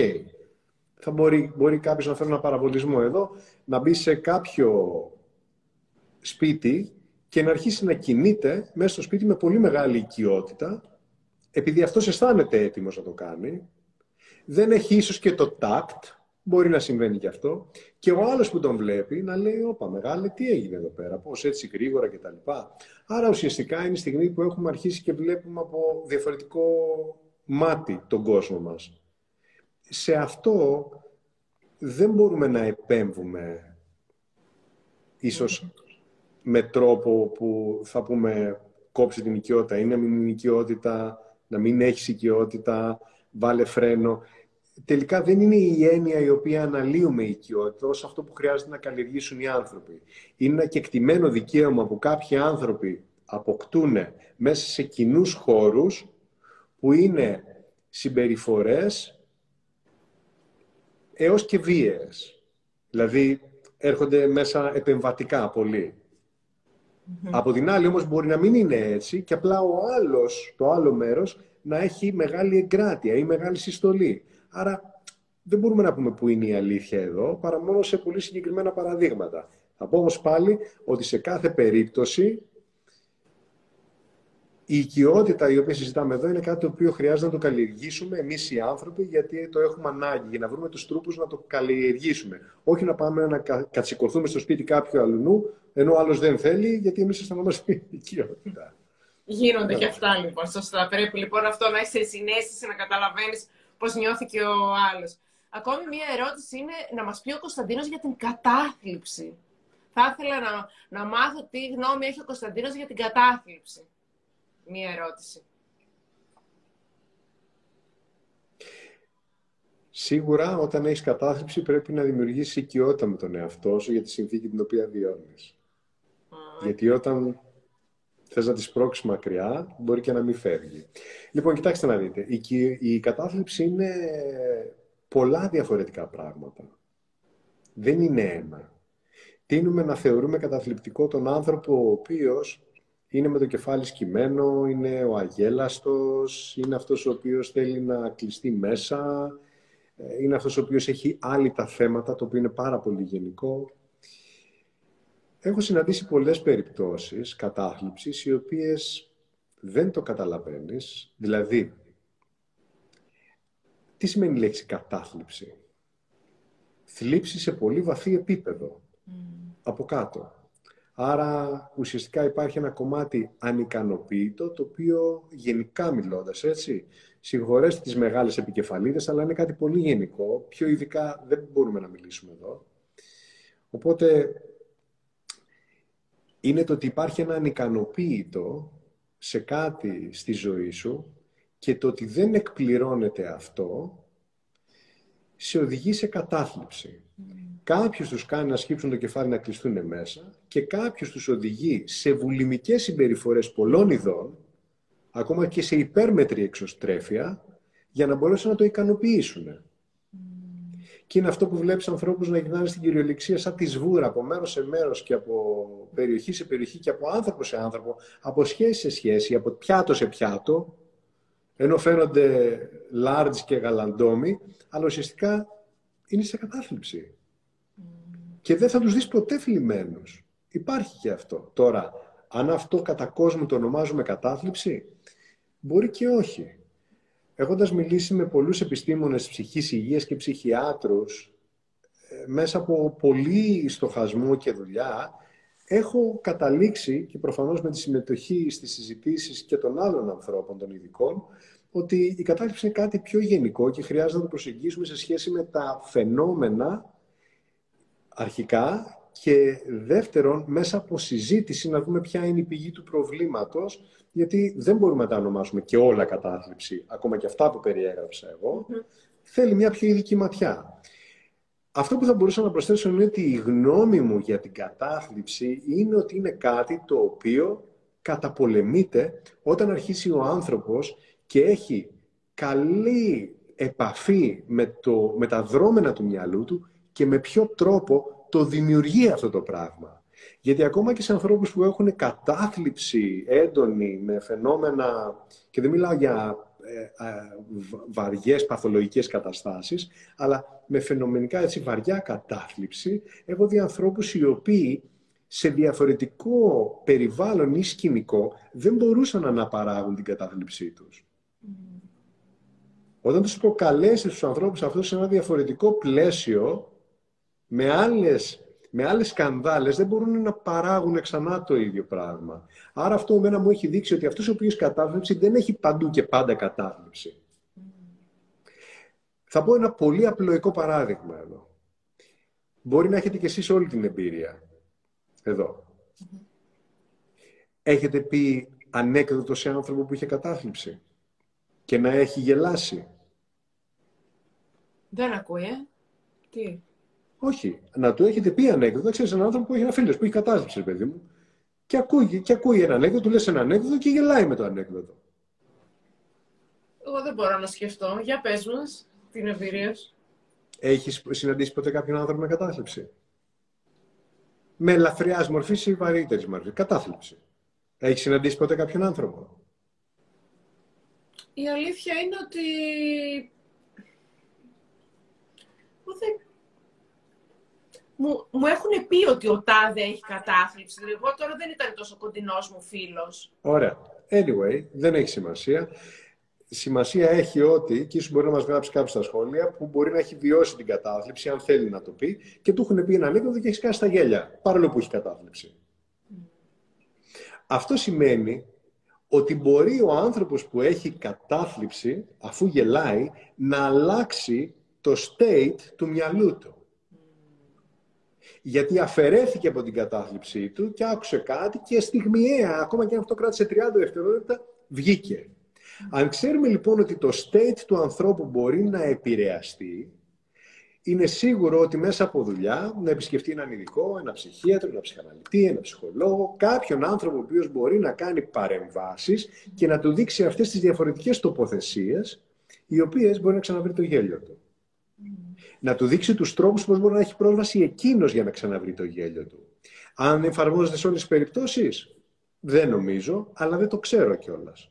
Θα μπορεί, μπορεί κάποιος να φέρει ένα παραβολισμό εδώ, να μπει σε κάποιο σπίτι και να αρχίσει να κινείται μέσα στο σπίτι με πολύ μεγάλη οικειότητα, επειδή αυτός αισθάνεται έτοιμος να το κάνει, δεν έχει ίσως και το tact, Μπορεί να συμβαίνει και αυτό. Και ο άλλος που τον βλέπει να λέει: Όπα, μεγάλε, τι έγινε εδώ πέρα, πώς έτσι γρήγορα κτλ. Άρα ουσιαστικά είναι η στιγμή που έχουμε αρχίσει και βλέπουμε από διαφορετικό μάτι τον κόσμο μας. Σε αυτό δεν μπορούμε να επέμβουμε ίσως με τρόπο που θα πούμε κόψει την οικειότητα ή να μην είναι οικειότητα, να μην έχεις οικειότητα, βάλε φρένο τελικά δεν είναι η έννοια η οποία αναλύουμε η οικειότητα ως αυτό που χρειάζεται να καλλιεργήσουν οι άνθρωποι. Είναι ένα κεκτημένο δικαίωμα που κάποιοι άνθρωποι αποκτούν μέσα σε κοινούς χώρους που είναι συμπεριφορές έως και βίαιες. Δηλαδή έρχονται μέσα επεμβατικά Από την άλλη όμως μπορεί να μην είναι έτσι και απλά ο άλλος, το άλλο μέρος να έχει μεγάλη εγκράτεια ή μεγάλη συστολή. Άρα δεν μπορούμε να πούμε που είναι η αλήθεια εδώ, παρά μόνο σε πολύ συγκεκριμένα παραδείγματα. Θα πω όμως πάλι ότι σε κάθε περίπτωση η οικειότητα η οποία συζητάμε εδώ είναι κάτι το οποίο χρειάζεται να το καλλιεργήσουμε εμείς οι άνθρωποι γιατί το έχουμε ανάγκη για να βρούμε τους τρόπους να το καλλιεργήσουμε. Όχι να πάμε να κατσικωθούμε στο σπίτι κάποιου αλλού ενώ ο άλλος δεν θέλει γιατί εμείς αισθανόμαστε οικειότητα. Γίνονται και αυτά λοιπόν. Σωστά. Πρέπει λοιπόν αυτό να είσαι συνέστηση, να καταλαβαίνεις πώς νιώθει και ο άλλος. Ακόμη μία ερώτηση είναι να μας πει ο Κωνσταντίνος για την κατάθλιψη. Θα ήθελα να, να μάθω τι γνώμη έχει ο Κωνσταντίνος για την κατάθλιψη. Μία ερώτηση. Σίγουρα όταν έχεις κατάθλιψη πρέπει να δημιουργήσεις οικειότητα με τον εαυτό σου για τη συνθήκη την οποία βιώνεις. Γιατί όταν θες να τη σπρώξεις μακριά, μπορεί και να μην φεύγει. Λοιπόν, κοιτάξτε να δείτε. Η, η κατάθλιψη είναι πολλά διαφορετικά πράγματα. Δεν είναι ένα. Τίνουμε να θεωρούμε καταθλιπτικό τον άνθρωπο ο οποίος είναι με το κεφάλι σκυμμένο, είναι ο αγέλαστος, είναι αυτός ο οποίος θέλει να κλειστεί μέσα, ε, είναι αυτός ο οποίος έχει άλλη τα θέματα, το οποίο είναι πάρα πολύ γενικό. Έχω συναντήσει πολλές περιπτώσεις κατάθλιψης οι οποίες δεν το καταλαβαίνεις. Δηλαδή, τι σημαίνει η λέξη κατάθλιψη; Θλίψη σε πολύ βαθύ επίπεδο. Από κάτω. Άρα ουσιαστικά υπάρχει ένα κομμάτι ανικανοποίητο, το οποίο γενικά μιλώντας έτσι, συγχωρέστε τις μεγάλες επικεφαλίδες, αλλά είναι κάτι πολύ γενικό, πιο ειδικά δεν μπορούμε να μιλήσουμε εδώ. Οπότε είναι το ότι υπάρχει ένα ανικανοποίητο σε κάτι στη ζωή σου και το ότι δεν εκπληρώνεται αυτό σε οδηγεί σε κατάθλιψη. Κάποιους τους κάνει να σκύψουν το κεφάλι να κλειστούν μέσα και κάποιους τους οδηγεί σε βουλημικές συμπεριφορές πολλών ειδών, ακόμα και σε υπέρμετρη εξωστρέφεια, για να μπορέσουν να το ικανοποιήσουν. Και είναι αυτό που βλέπεις ανθρώπους να γυρνάνε στην κυριολεξία σαν τη σβούρα από μέρος σε μέρος και από περιοχή σε περιοχή και από άνθρωπο σε άνθρωπο, από σχέση σε σχέση, από πιάτο σε πιάτο, ενώ φαίνονται large και γαλαντόμοι, αλλά ουσιαστικά είναι σε κατάθλιψη. Και δεν θα τους δεις ποτέ θλιμμένους. Υπάρχει και αυτό. Τώρα, αν αυτό κατά κόσμο το ονομάζουμε κατάθλιψη, μπορεί και όχι. Έχοντας μιλήσει με πολλούς επιστήμονες ψυχής υγείας και ψυχιάτρους, ε, μέσα από πολύ στοχασμό και δουλειά, έχω καταλήξει και προφανώς με τη συμμετοχή στις συζητήσεις και των άλλων ανθρώπων, των ειδικών, ότι η κατάθλιψη είναι κάτι πιο γενικό και χρειάζεται να το προσεγγίσουμε σε σχέση με τα φαινόμενα αρχικά και δεύτερον, μέσα από συζήτηση να δούμε ποια είναι η πηγή του προβλήματος, γιατί δεν μπορούμε να τα ονομάσουμε και όλα κατάθλιψη, ακόμα και αυτά που περιέγραψα εγώ, θέλει μια πιο ειδική ματιά. Αυτό που θα μπορούσα να προσθέσω είναι ότι η γνώμη μου για την κατάθλιψη είναι ότι είναι κάτι το οποίο καταπολεμείται όταν αρχίσει ο άνθρωπος και έχει καλή επαφή με, το, με τα δρόμενα του μυαλού του και με ποιο τρόπο το δημιουργεί αυτό το πράγμα. Γιατί ακόμα και σε ανθρώπους που έχουν κατάθλιψη έντονη με φαινόμενα, και δεν μιλάω για ε, ε, βαριές παθολογικές καταστάσεις, αλλά με φαινομενικά έτσι βαριά κατάθλιψη, έχω δει ανθρώπους οι οποίοι σε διαφορετικό περιβάλλον ή σκηνικό δεν μπορούσαν να αναπαράγουν την κατάθλιψή τους. Όταν τους προκαλέσει τους ανθρώπους αυτούς σε ένα διαφορετικό πλαίσιο, με άλλες, με άλλες σκανδάλες δεν μπορούν να παράγουν ξανά το ίδιο πράγμα. Άρα αυτό εμένα μου έχει δείξει ότι αυτός ο οποίος κατάθλιψη δεν έχει παντού και πάντα κατάθλιψη. Θα πω ένα πολύ απλοϊκό παράδειγμα εδώ. Μπορεί να έχετε κι εσείς όλη την εμπειρία. Εδώ. Έχετε πει ανέκδοτο σε άνθρωπο που είχε κατάθλιψη και να έχει γελάσει. Δεν ακούει, ε. Τι; Όχι. Να του έχετε πει ανέκδοτο. Ξέρεις έναν άνθρωπο που έχει ένα φίλος που έχει κατάθλιψη, παιδί μου. Και ακούει, και ακούει ένα ανέκδοτο, του λες ένα ανέκδοτο και γελάει με το ανέκδοτο. Εγώ δεν μπορώ να σκεφτώ. Για πες μας την εμπειρία σου. Έχεις συναντήσει ποτέ κάποιον άνθρωπο με κατάθλιψη; Με ελαφριά μορφή ή βαρύτερης μορφή; Κατάθλιψη. Έχεις συναντήσει ποτέ κάποιον άνθρωπο; Η αλήθεια είναι ότι μου, μου έχουν πει ότι ο Τάδε έχει κατάθλιψη. Εγώ τώρα δεν ήταν τόσο κοντινός μου φίλος. Ωραία. Anyway, δεν έχει σημασία. Σημασία έχει ότι, και ίσως μπορεί να μας γράψει κάποιος στα σχόλια, που μπορεί να έχει βιώσει την κατάθλιψη, αν θέλει να το πει, και του έχουν πει ένα ανέκδοτο και έχεις κάνει στα γέλια, παρόλο που έχει κατάθλιψη. Αυτό σημαίνει ότι μπορεί ο άνθρωπος που έχει κατάθλιψη, αφού γελάει, να αλλάξει το state του μυαλού του. Γιατί αφαιρέθηκε από την κατάθλιψή του και άκουσε κάτι και στιγμιαία, ακόμα και αν αυτό κράτησε 30 δευτερόλεπτα, βγήκε. Αν ξέρουμε λοιπόν ότι το state του ανθρώπου μπορεί να επηρεαστεί, είναι σίγουρο ότι μέσα από δουλειά να επισκεφτεί έναν ειδικό, ένα ψυχίατρο, ένα ψυχαναλυτή, ένα ψυχολόγο, κάποιον άνθρωπο ο οποίος μπορεί να κάνει παρεμβάσεις και να του δείξει αυτές τις διαφορετικές τοποθεσίες, οι οποίες μπορεί να ξαναβρει το γέλιο του. Να του δείξει τους τρόπους πώς μπορεί να έχει πρόσβαση εκείνος για να ξαναβρει το γέλιο του. Αν εφαρμόζεται σε όλες τις περιπτώσεις, δεν νομίζω, αλλά δεν το ξέρω κιόλας.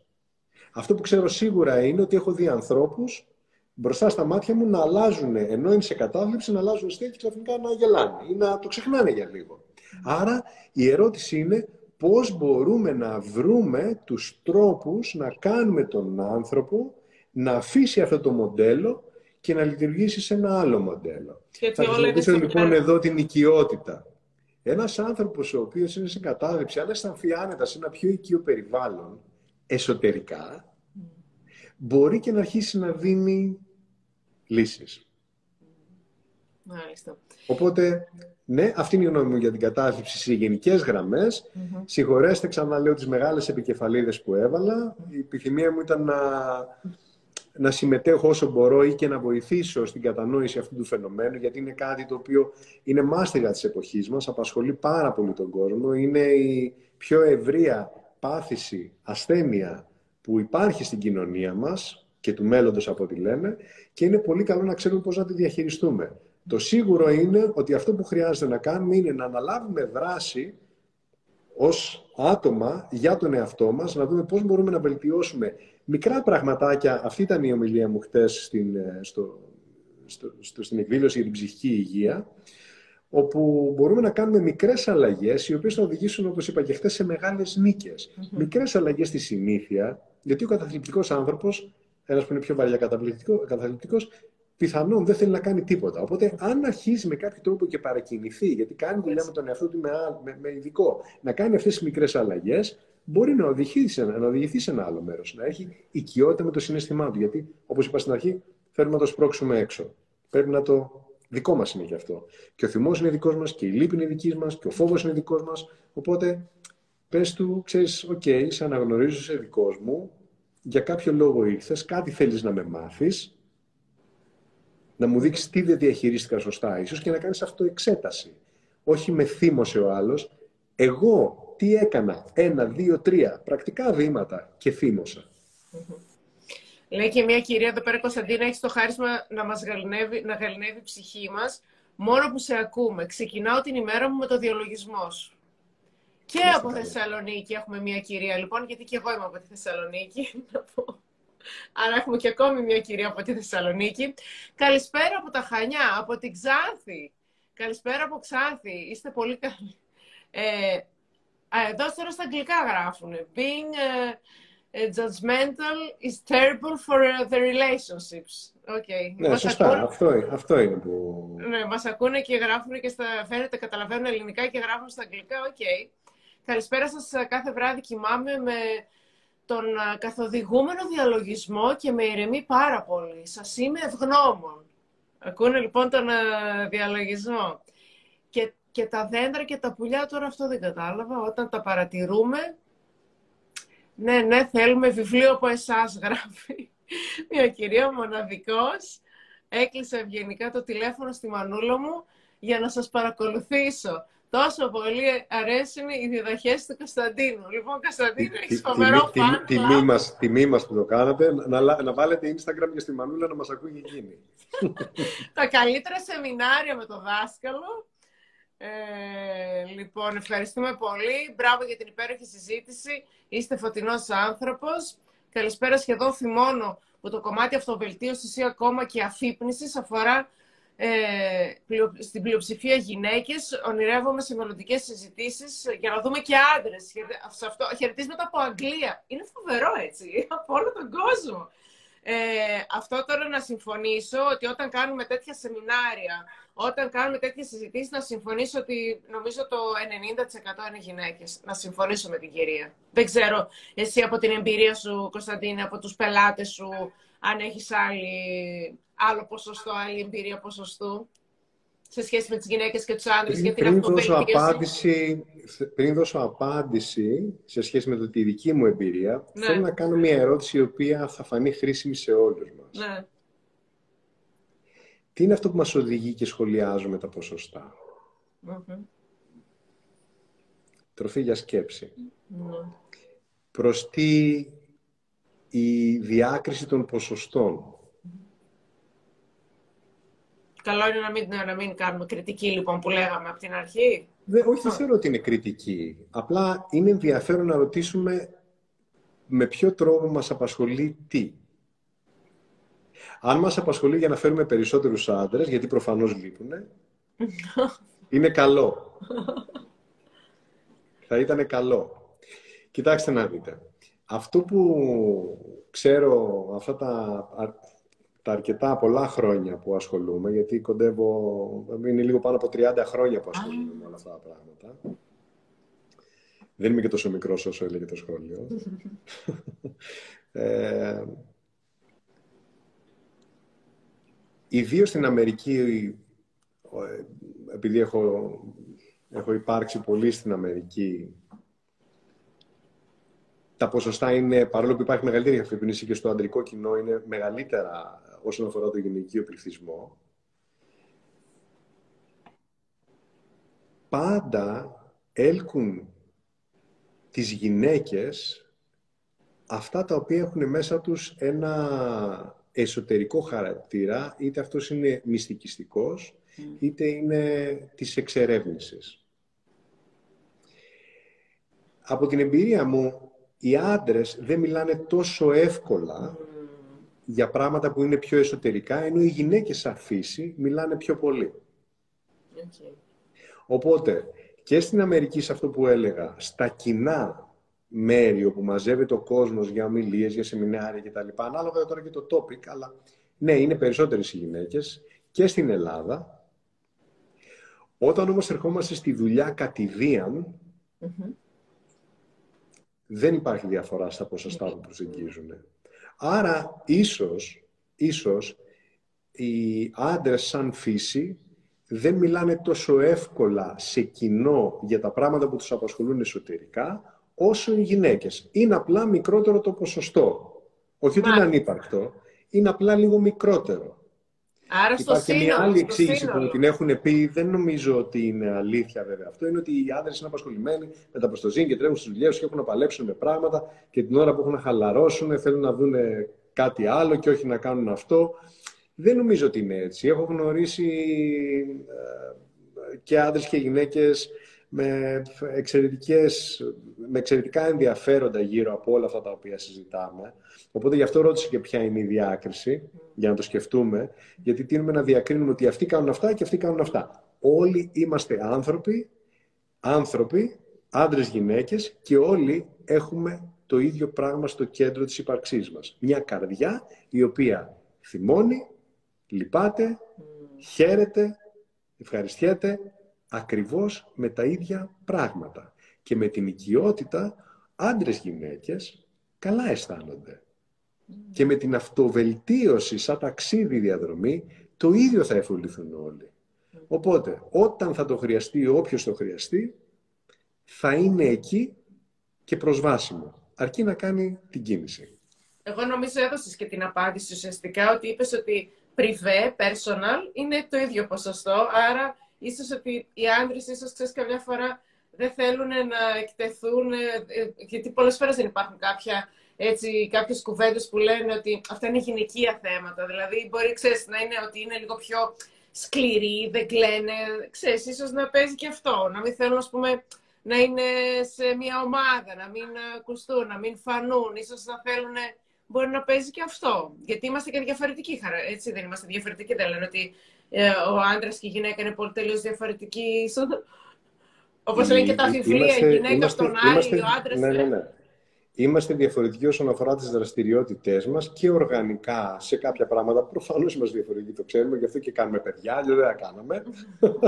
Αυτό που ξέρω σίγουρα είναι ότι έχω δει ανθρώπους μπροστά στα μάτια μου να αλλάζουν, ενώ είναι σε κατάθλιψη, να αλλάζουν στέλνη και ξαφνικά να γελάνε ή να το ξεχνάνε για λίγο. Άρα η ερώτηση είναι πώς μπορούμε να βρούμε τους τρόπους να κάνουμε τον άνθρωπο να αφήσει αυτό το μοντέλο και να λειτουργήσει σε ένα άλλο μοντέλο. Γιατί Θα χρησιμοποιήσω λοιπόν εδώ την οικειότητα. Ένας άνθρωπος ο οποίος είναι σε κατάδυψη, αν αισθανθεί άνετα σε ένα πιο οικείο περιβάλλον, εσωτερικά, μπορεί και να αρχίσει να δίνει λύσεις. Μάλιστα. Οπότε, ναι, αυτή είναι η γνώμη μου για την κατάθλιψη σε γενικές γραμμές. Mm-hmm. Συγχωρέστε, ξαναλέω, τις μεγάλες επικεφαλίδες που έβαλα. Η επιθυμία μου ήταν να, να συμμετέχω όσο μπορώ ή και να βοηθήσω στην κατανόηση αυτού του φαινομένου, γιατί είναι κάτι το οποίο είναι μάστιγα της εποχής μας, απασχολεί πάρα πολύ τον κόσμο. Είναι η πιο ευρεία πάθηση, ασθένεια που υπάρχει στην κοινωνία μας και του μέλλοντος από ό,τι λέμε και είναι πολύ καλό να ξέρουμε πώς να τη διαχειριστούμε. Το σίγουρο είναι ότι αυτό που χρειάζεται να κάνουμε είναι να αναλάβουμε δράση ως άτομα για τον εαυτό μας, να δούμε πώς μπορούμε να βελτιώσουμε μικρά πραγματάκια. Αυτή ήταν η ομιλία μου χτες στην, ε, στο, στο, στο, στην εκδήλωση για την ψυχική υγεία, όπου μπορούμε να κάνουμε μικρές αλλαγές, οι οποίες θα οδηγήσουν, όπως είπα και χτες, σε μεγάλες νίκες. Mm-hmm. Μικρές αλλαγές στη συνήθεια, γιατί ο καταθλιπτικός άνθρωπος, ένας που είναι πιο βαριά καταθλιπτικός, πιθανόν δεν θέλει να κάνει τίποτα. Οπότε, αν αρχίσει με κάποιο τρόπο και παρακινηθεί, γιατί κάνει δουλειά με τον εαυτό του με, με, με ειδικό, να κάνει αυτές τις μικρές αλλαγές, μπορεί να οδηγηθεί, σε, να οδηγηθεί σε ένα άλλο μέρος. Να έχει οικειότητα με το συνέστημά του. Γιατί, όπως είπα στην αρχή, θέλουμε να το σπρώξουμε έξω. Πρέπει να το. Δικό μας είναι γι' αυτό. Και ο θυμός είναι δικός μας, και η λύπη είναι δική μας, και ο φόβος είναι δικός μας. Οπότε, πες του, ξέρεις, OK, okay, σε αναγνωρίζω, είσαι δικός μου, για κάποιο λόγο ήρθες, κάτι θέλεις να με μάθεις, να μου δείξεις τι δεν διαχειρίστηκα σωστά, ίσως και να κάνεις αυτοεξέταση. Όχι με θύμωσε ο άλλος. Εγώ τι έκανα, ένα, δύο, τρία, πρακτικά βήματα και θύμωσα. Λέει και μια κυρία εδώ πέρα, Κωνσταντίνα, έχεις το χάρισμα να μας γαληνεύει, να γαληνεύει η ψυχή μας, μόνο που σε ακούμε. Ξεκινάω την ημέρα μου με το διαλογισμό σου. Και από Θεσσαλονίκη έχουμε μια κυρία, λοιπόν, γιατί και εγώ είμαι από τη Θεσσαλονίκη, να πω. Άρα έχουμε και ακόμη μια κυρία από τη Θεσσαλονίκη. Καλησπέρα από τα Χανιά, από την Ξάνθη. Καλησπέρα από Ξάνθη. Είστε πολύ καλοί. Ε, εδώ τώρα στα αγγλικά γράφουν. Being uh, judgmental is terrible for uh, the relationships. Okay. Ναι, μας σωστά. Ακούν... Αυτό, αυτό είναι που... Ναι, μας ακούνε και γράφουν και στα... Φαίνεται, καταλαβαίνουν ελληνικά και γράφουν στα αγγλικά. OK. Okay. Καλησπέρα σας. Κάθε βράδυ κοιμάμαι με τον καθοδηγούμενο διαλογισμό και με ηρεμεί πάρα πολύ. Σας είμαι ευγνώμων. Ακούνε λοιπόν τον διαλογισμό. Και, και τα δέντρα και τα πουλιά τώρα αυτό δεν κατάλαβα. Όταν τα παρατηρούμε, ναι, ναι, θέλουμε βιβλίο από εσάς, γράφει μια κυρία μοναδικός. Έκλεισε ευγενικά το τηλέφωνο στη μανούλα μου για να σας παρακολουθήσω. Τόσο πολύ αρέσουν οι διδαχές του Κωνσταντίνου. Λοιπόν, Κωνσταντίνου, έχεις φοβερό φαν. Τιμή μα τιμή μας που το κάνατε. Να, να βάλετε Instagram και στη Μανούλα να μας ακούει και εκείνη. Τα καλύτερα σεμινάρια με το δάσκαλο. Ε, λοιπόν, ευχαριστούμε πολύ. Μπράβο για την υπέροχη συζήτηση. Είστε φωτεινός άνθρωπος. Καλησπέρα σχεδόν θυμώνω που το κομμάτι αυτοβελτίωσης ή ακόμα και αφύπνισης αφορά ε, στην πλειοψηφία γυναίκες, ονειρεύομαι σε μελλοντικές συζητήσεις για να δούμε και άντρες. Αυτό, χαιρετίσματα από Αγγλία. Είναι φοβερό έτσι, από όλο τον κόσμο. Ε, αυτό τώρα να συμφωνήσω ότι όταν κάνουμε τέτοια σεμινάρια, όταν κάνουμε τέτοιες συζητήσεις, να συμφωνήσω ότι νομίζω το 90% είναι γυναίκες. Να συμφωνήσω με την κυρία. Δεν ξέρω εσύ από την εμπειρία σου, Κωνσταντίνε, από τους πελάτες σου, αν έχεις άλλη, άλλο ποσοστό, άλλη εμπειρία ποσοστού σε σχέση με τις γυναίκες και τους άντρες για την πριν δώσω, απάντηση, πριν δώσω απάντηση σε σχέση με το, τη δική μου εμπειρία, ναι. θέλω να κάνω μια ερώτηση η οποία θα φανεί χρήσιμη σε όλους μας. Ναι. Τι είναι αυτό που μας οδηγεί και σχολιάζουμε τα ποσοστά; Τροφή για σκέψη. Mm. Προς τι η διάκριση των ποσοστών; Καλό είναι να μην, να μην κάνουμε κριτική, λοιπόν, που λέγαμε από την αρχή. Δεν, όχι, δεν θεωρώ ότι είναι κριτική. Απλά είναι ενδιαφέρον να ρωτήσουμε με ποιο τρόπο μας απασχολεί τι. Αν μας απασχολεί για να φέρουμε περισσότερους άντρες, γιατί προφανώς λείπουν, είναι καλό. θα ήταν καλό. Κοιτάξτε να δείτε. Αυτό που ξέρω αυτά τα, τα αρκετά πολλά χρόνια που ασχολούμαι, γιατί κοντεύω, είναι λίγο πάνω από 30 χρόνια που ασχολούμαι με όλα αυτά τα πράγματα. Δεν είμαι και τόσο μικρός όσο έλεγε το σχόλιο. ε, Ιδίως στην Αμερική, επειδή έχω, έχω υπάρξει πολύ στην Αμερική, τα ποσοστά είναι, παρόλο που υπάρχει μεγαλύτερη αφιπνήση και στο αντρικό κοινό, είναι μεγαλύτερα όσον αφορά το γυναικείο πληθυσμό. Πάντα έλκουν τις γυναίκες αυτά τα οποία έχουν μέσα τους ένα εσωτερικό χαρακτήρα, είτε αυτός είναι μυστικιστικός, είτε είναι της εξερεύνησης. Από την εμπειρία μου, οι άντρες δεν μιλάνε τόσο εύκολα για πράγματα που είναι πιο εσωτερικά, ενώ οι γυναίκες σαν φύση μιλάνε πιο πολύ. Οπότε, και στην Αμερική, σε αυτό που έλεγα, στα κοινά μέρη όπου μαζεύεται ο κόσμος για ομιλίες, για σεμινάρια κτλ. Ανάλογα τώρα και το topic, αλλά ναι, είναι περισσότερες οι γυναίκες και στην Ελλάδα. Όταν όμως ερχόμαστε στη δουλειά δεν υπάρχει διαφορά στα ποσοστά που προσεγγίζουν. Άρα, ίσως, ίσως, οι άντρες σαν φύση δεν μιλάνε τόσο εύκολα σε κοινό για τα πράγματα που τους απασχολούν εσωτερικά, όσο οι γυναίκες. Είναι απλά μικρότερο το ποσοστό. Όχι ότι είναι ανύπαρκτο, είναι απλά λίγο μικρότερο. Άρα στο Υπάρχει και μια άλλη εξήγηση που την έχουν πει, δεν νομίζω ότι είναι αλήθεια βέβαια αυτό, είναι ότι οι άντρε είναι απασχολημένοι με τα προστοζήν και τρέχουν στις δουλειές και έχουν να παλέψουν με πράγματα και την ώρα που έχουν να χαλαρώσουν θέλουν να δουν κάτι άλλο και όχι να κάνουν αυτό. Δεν νομίζω ότι είναι έτσι. Έχω γνωρίσει ε, και άντρες και γυναίκες με, εξαιρετικές, με εξαιρετικά ενδιαφέροντα γύρω από όλα αυτά τα οποία συζητάμε. Οπότε γι' αυτό ρώτησε και ποια είναι η διάκριση, για να το σκεφτούμε, γιατί τείνουμε να διακρίνουμε ότι αυτοί κάνουν αυτά και αυτοί κάνουν αυτά. Όλοι είμαστε άνθρωποι, άνθρωποι, άντρες, γυναίκες και όλοι έχουμε το ίδιο πράγμα στο κέντρο της ύπαρξής μας. Μια καρδιά η οποία θυμώνει, λυπάται, χαίρεται, ευχαριστιέται, ακριβώς με τα ίδια πράγματα. Και με την οικειότητα, άντρες-γυναίκες καλά αισθάνονται. Και με την αυτοβελτίωση σαν ταξίδι διαδρομή, το ίδιο θα εφοληθούν όλοι. Οπότε, όταν θα το χρειαστεί, όποιος το χρειαστεί, θα είναι εκεί και προσβάσιμο. Αρκεί να κάνει την κίνηση. Εγώ νομίζω έδωσες και την απάντηση ουσιαστικά ότι είπες ότι privé, personal, είναι το ίδιο ποσοστό, άρα ίσως ότι οι άντρες, ίσως ξέρεις καμιά φορά δεν θέλουν να εκτεθούν, ε, ε, γιατί πολλές φορές δεν υπάρχουν κάποια, έτσι, κάποιες κουβέντες που λένε ότι αυτά είναι γυναικεία θέματα. Δηλαδή, μπορεί, ξέρεις, να είναι ότι είναι λίγο πιο σκληροί, δεν κλαίνε, ξέρεις, ίσως να παίζει και αυτό, να μην θέλουν, ας πούμε, να είναι σε μια ομάδα, να μην ακουστούν, να μην φανούν, ίσως να θέλουν, μπορεί να παίζει και αυτό. Γιατί είμαστε και διαφορετικοί, έτσι δεν είμαστε διαφορετικοί, δεν λένε ότι ε, ο άντρας και η γυναίκα είναι πολύ τελείως διαφορετικοί. Όπως λένε και τα αφιβρία, η γυναίκα από τον άλλη, ο άντρας. Ναι, ναι, ναι είμαστε διαφορετικοί όσον αφορά τις δραστηριότητές μας και οργανικά σε κάποια πράγματα. Προφανώς είμαστε διαφορετικοί, το ξέρουμε, γι' αυτό και κάνουμε παιδιά, αλλιώς δεν τα κάναμε.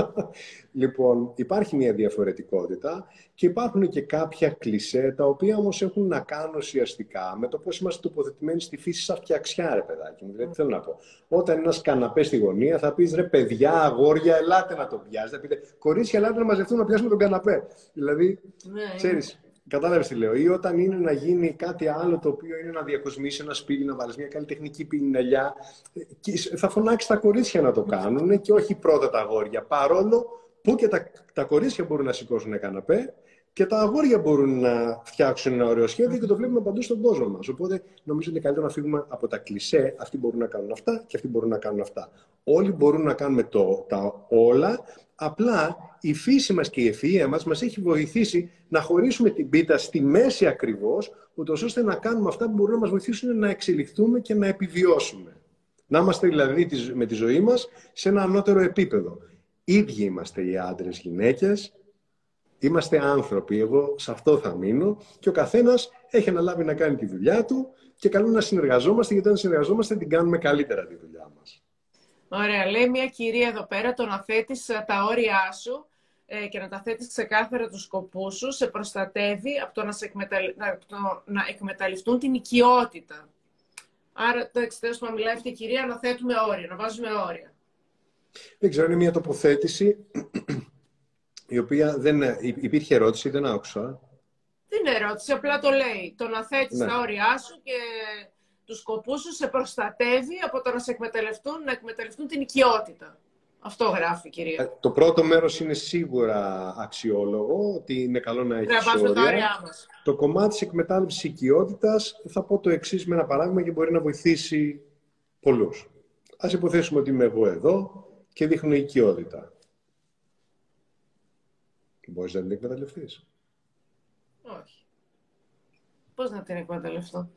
λοιπόν, υπάρχει μια διαφορετικότητα και υπάρχουν και κάποια κλισέ, τα οποία όμως έχουν να κάνουν ουσιαστικά με το πώς είμαστε τοποθετημένοι στη φύση σαν φτιαξιά, ρε παιδάκι μου. Δηλαδή, θέλω να πω. Όταν ένας καναπές στη γωνία, θα πεις ρε παιδιά, αγόρια, ελάτε να το πιάσετε. Θα πείτε κορίτσια, ελάτε να μαζευτούν να πιάσουμε τον καναπέ. Δηλαδή, ναι, ξέρεις, Κατάλαβες τι λέω. Ή όταν είναι να γίνει κάτι άλλο το οποίο είναι να διακοσμήσει ένα σπίτι, να βάλεις μια καλλιτεχνική πινελιά. Θα φωνάξεις τα κορίτσια να το κάνουν και όχι πρώτα τα αγόρια. Παρόλο που και τα, τα κορίτσια μπορούν να σηκώσουν καναπέ και τα αγόρια μπορούν να φτιάξουν ένα ωραίο σχέδιο και το βλέπουμε παντού στον κόσμο μας. Οπότε νομίζω ότι είναι καλύτερο να φύγουμε από τα κλισέ. Αυτοί μπορούν να κάνουν αυτά και αυτοί μπορούν να κάνουν αυτά. Όλοι μπορούν να κάνουμε το, τα όλα. Απλά η φύση μας και η ευφυΐα μας μας έχει βοηθήσει να χωρίσουμε την πίτα στη μέση ακριβώς, ούτως ώστε να κάνουμε αυτά που μπορούν να μας βοηθήσουν να εξελιχθούμε και να επιβιώσουμε. Να είμαστε δηλαδή με τη ζωή μας σε ένα ανώτερο επίπεδο. Ίδιοι είμαστε οι άντρες, γυναίκες, Είμαστε άνθρωποι. Εγώ σε αυτό θα μείνω και ο καθένας έχει αναλάβει να κάνει τη δουλειά του και καλό να συνεργαζόμαστε, γιατί όταν συνεργαζόμαστε την κάνουμε καλύτερα τη δουλειά μας. Ωραία. Λέει μια κυρία εδώ πέρα το να θέτεις ε, τα όρια σου ε, και να τα θέτεις ξεκάθαρα τους σκοπούς σου σε προστατεύει από το να, σε να εκμεταλλευτούν την οικειότητα. Άρα, το εξωτερικό που μιλάει αυτή η κυρία, να θέτουμε όρια, να βάζουμε όρια. Δεν ξέρω, είναι μια τοποθέτηση η οποία δεν υπήρχε ερώτηση, δεν άκουσα. Δεν είναι ερώτηση, απλά το λέει. Το να θέτεις ναι. τα όρια σου και τους σκοπούς σου σε προστατεύει από το να σε εκμεταλλευτούν, να εκμεταλλευτούν την οικειότητα. Αυτό γράφει η κυρία. Ε, το πρώτο μέρος είναι σίγουρα αξιόλογο, ότι είναι καλό να έχει όρια. Το κομμάτι της εκμετάλλευσης οικειότητας θα πω το εξής με ένα παράδειγμα και μπορεί να βοηθήσει πολλούς. Α υποθέσουμε ότι είμαι εγώ εδώ και δείχνω οικειότητα. Μπορείς να την εκμεταλλευτείς; Όχι. Πώς να την εκμεταλλευτώ;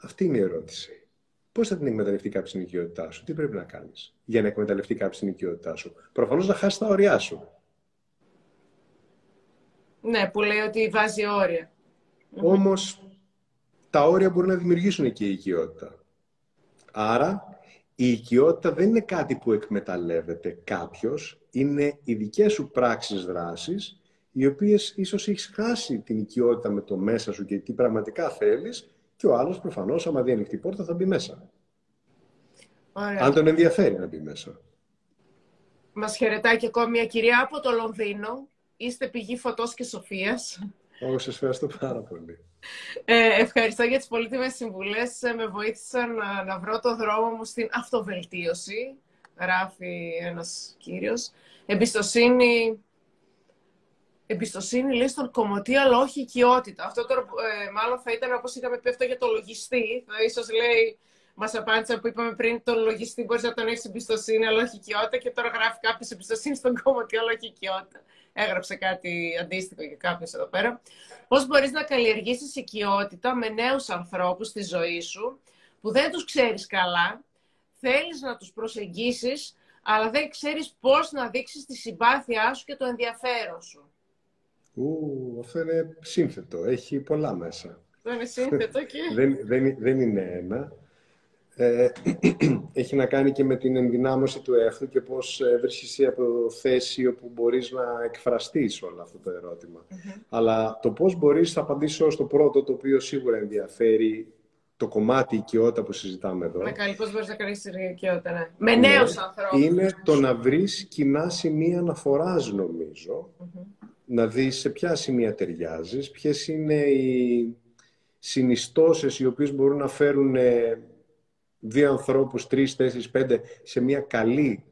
Αυτή είναι η ερώτηση. Πώς θα την εκμεταλλευτεί κάποιο την οικειότητά σου, τι πρέπει να κάνεις για να εκμεταλλευτεί κάποιο την οικειότητά σου; Προφανώς να χάσεις τα όρια σου. Ναι, που λέει ότι βάζει όρια. Όμως τα όρια μπορεί να δημιουργήσουν και η οικειότητα. Άρα η οικειότητα δεν είναι κάτι που εκμεταλλεύεται κάποιος, είναι οι δικές σου πράξεις δράσει, οι οποίες ίσως έχεις χάσει την οικειότητα με το μέσα σου και τι πραγματικά θέλεις, και ο άλλος προφανώς, άμα δει ανοιχτή πόρτα, θα μπει μέσα. Ωραία. Αν τον ενδιαφέρει να μπει μέσα. Μας χαιρετάει και ακόμη μια κυρία από το Λονδίνο. Είστε πηγή φωτός και σοφίας. Εγώ σας ευχαριστώ πάρα πολύ. Ε, ευχαριστώ για τις πολύτιμες συμβουλές. Ε, με βοήθησαν να, να βρω το δρόμο μου στην αυτοβελτίωση. Γράφει ένας κύριος. Εμπιστοσύνη εμπιστοσύνη λέει στον κομμωτή, αλλά όχι οικειότητα. Αυτό τώρα ε, μάλλον θα ήταν όπως είχαμε πει αυτό για το λογιστή. Θα ίσως λέει, μας απάντησε που είπαμε πριν, το λογιστή μπορείς να τον έχεις εμπιστοσύνη, αλλά όχι οικειότητα. Και τώρα γράφει κάποιος εμπιστοσύνη στον κομμωτή, αλλά όχι οικειότητα. Έγραψε κάτι αντίστοιχο για κάποιο εδώ πέρα. Πώς μπορείς να καλλιεργήσεις οικειότητα με νέους ανθρώπους στη ζωή σου που δεν τους ξέρεις καλά, θέλεις να τους προσεγγίσεις, αλλά δεν ξέρεις πώς να δείξεις τη συμπάθειά σου και το ενδιαφέρον σου. Ού, αυτό είναι σύνθετο. Έχει πολλά μέσα. Δεν είναι σύνθετο και... δεν, δεν, δεν είναι ένα. Ε, έχει να κάνει και με την ενδυνάμωση του εαυτού και πώς βρίσκεσαι από θέση όπου μπορείς να εκφραστείς όλο αυτό το ερωτημα Αλλά το πώς μπορείς, θα απαντήσω στο πρώτο, το οποίο σίγουρα ενδιαφέρει το κομμάτι οικειότητα που συζητάμε εδώ. Με καλή, πώς μπορείς να κάνεις την οικειότητα, ναι. Με ναι, νέους ανθρώπους. Είναι το να βρεις κοινά σημεία αναφοράς, να δεις σε ποια σημεία ταιριάζεις, ποιες είναι οι συνιστώσεις οι οποίες μπορούν να φέρουν ε, δύο ανθρώπους, τρεις, τέσσερις, πέντε σε μια καλή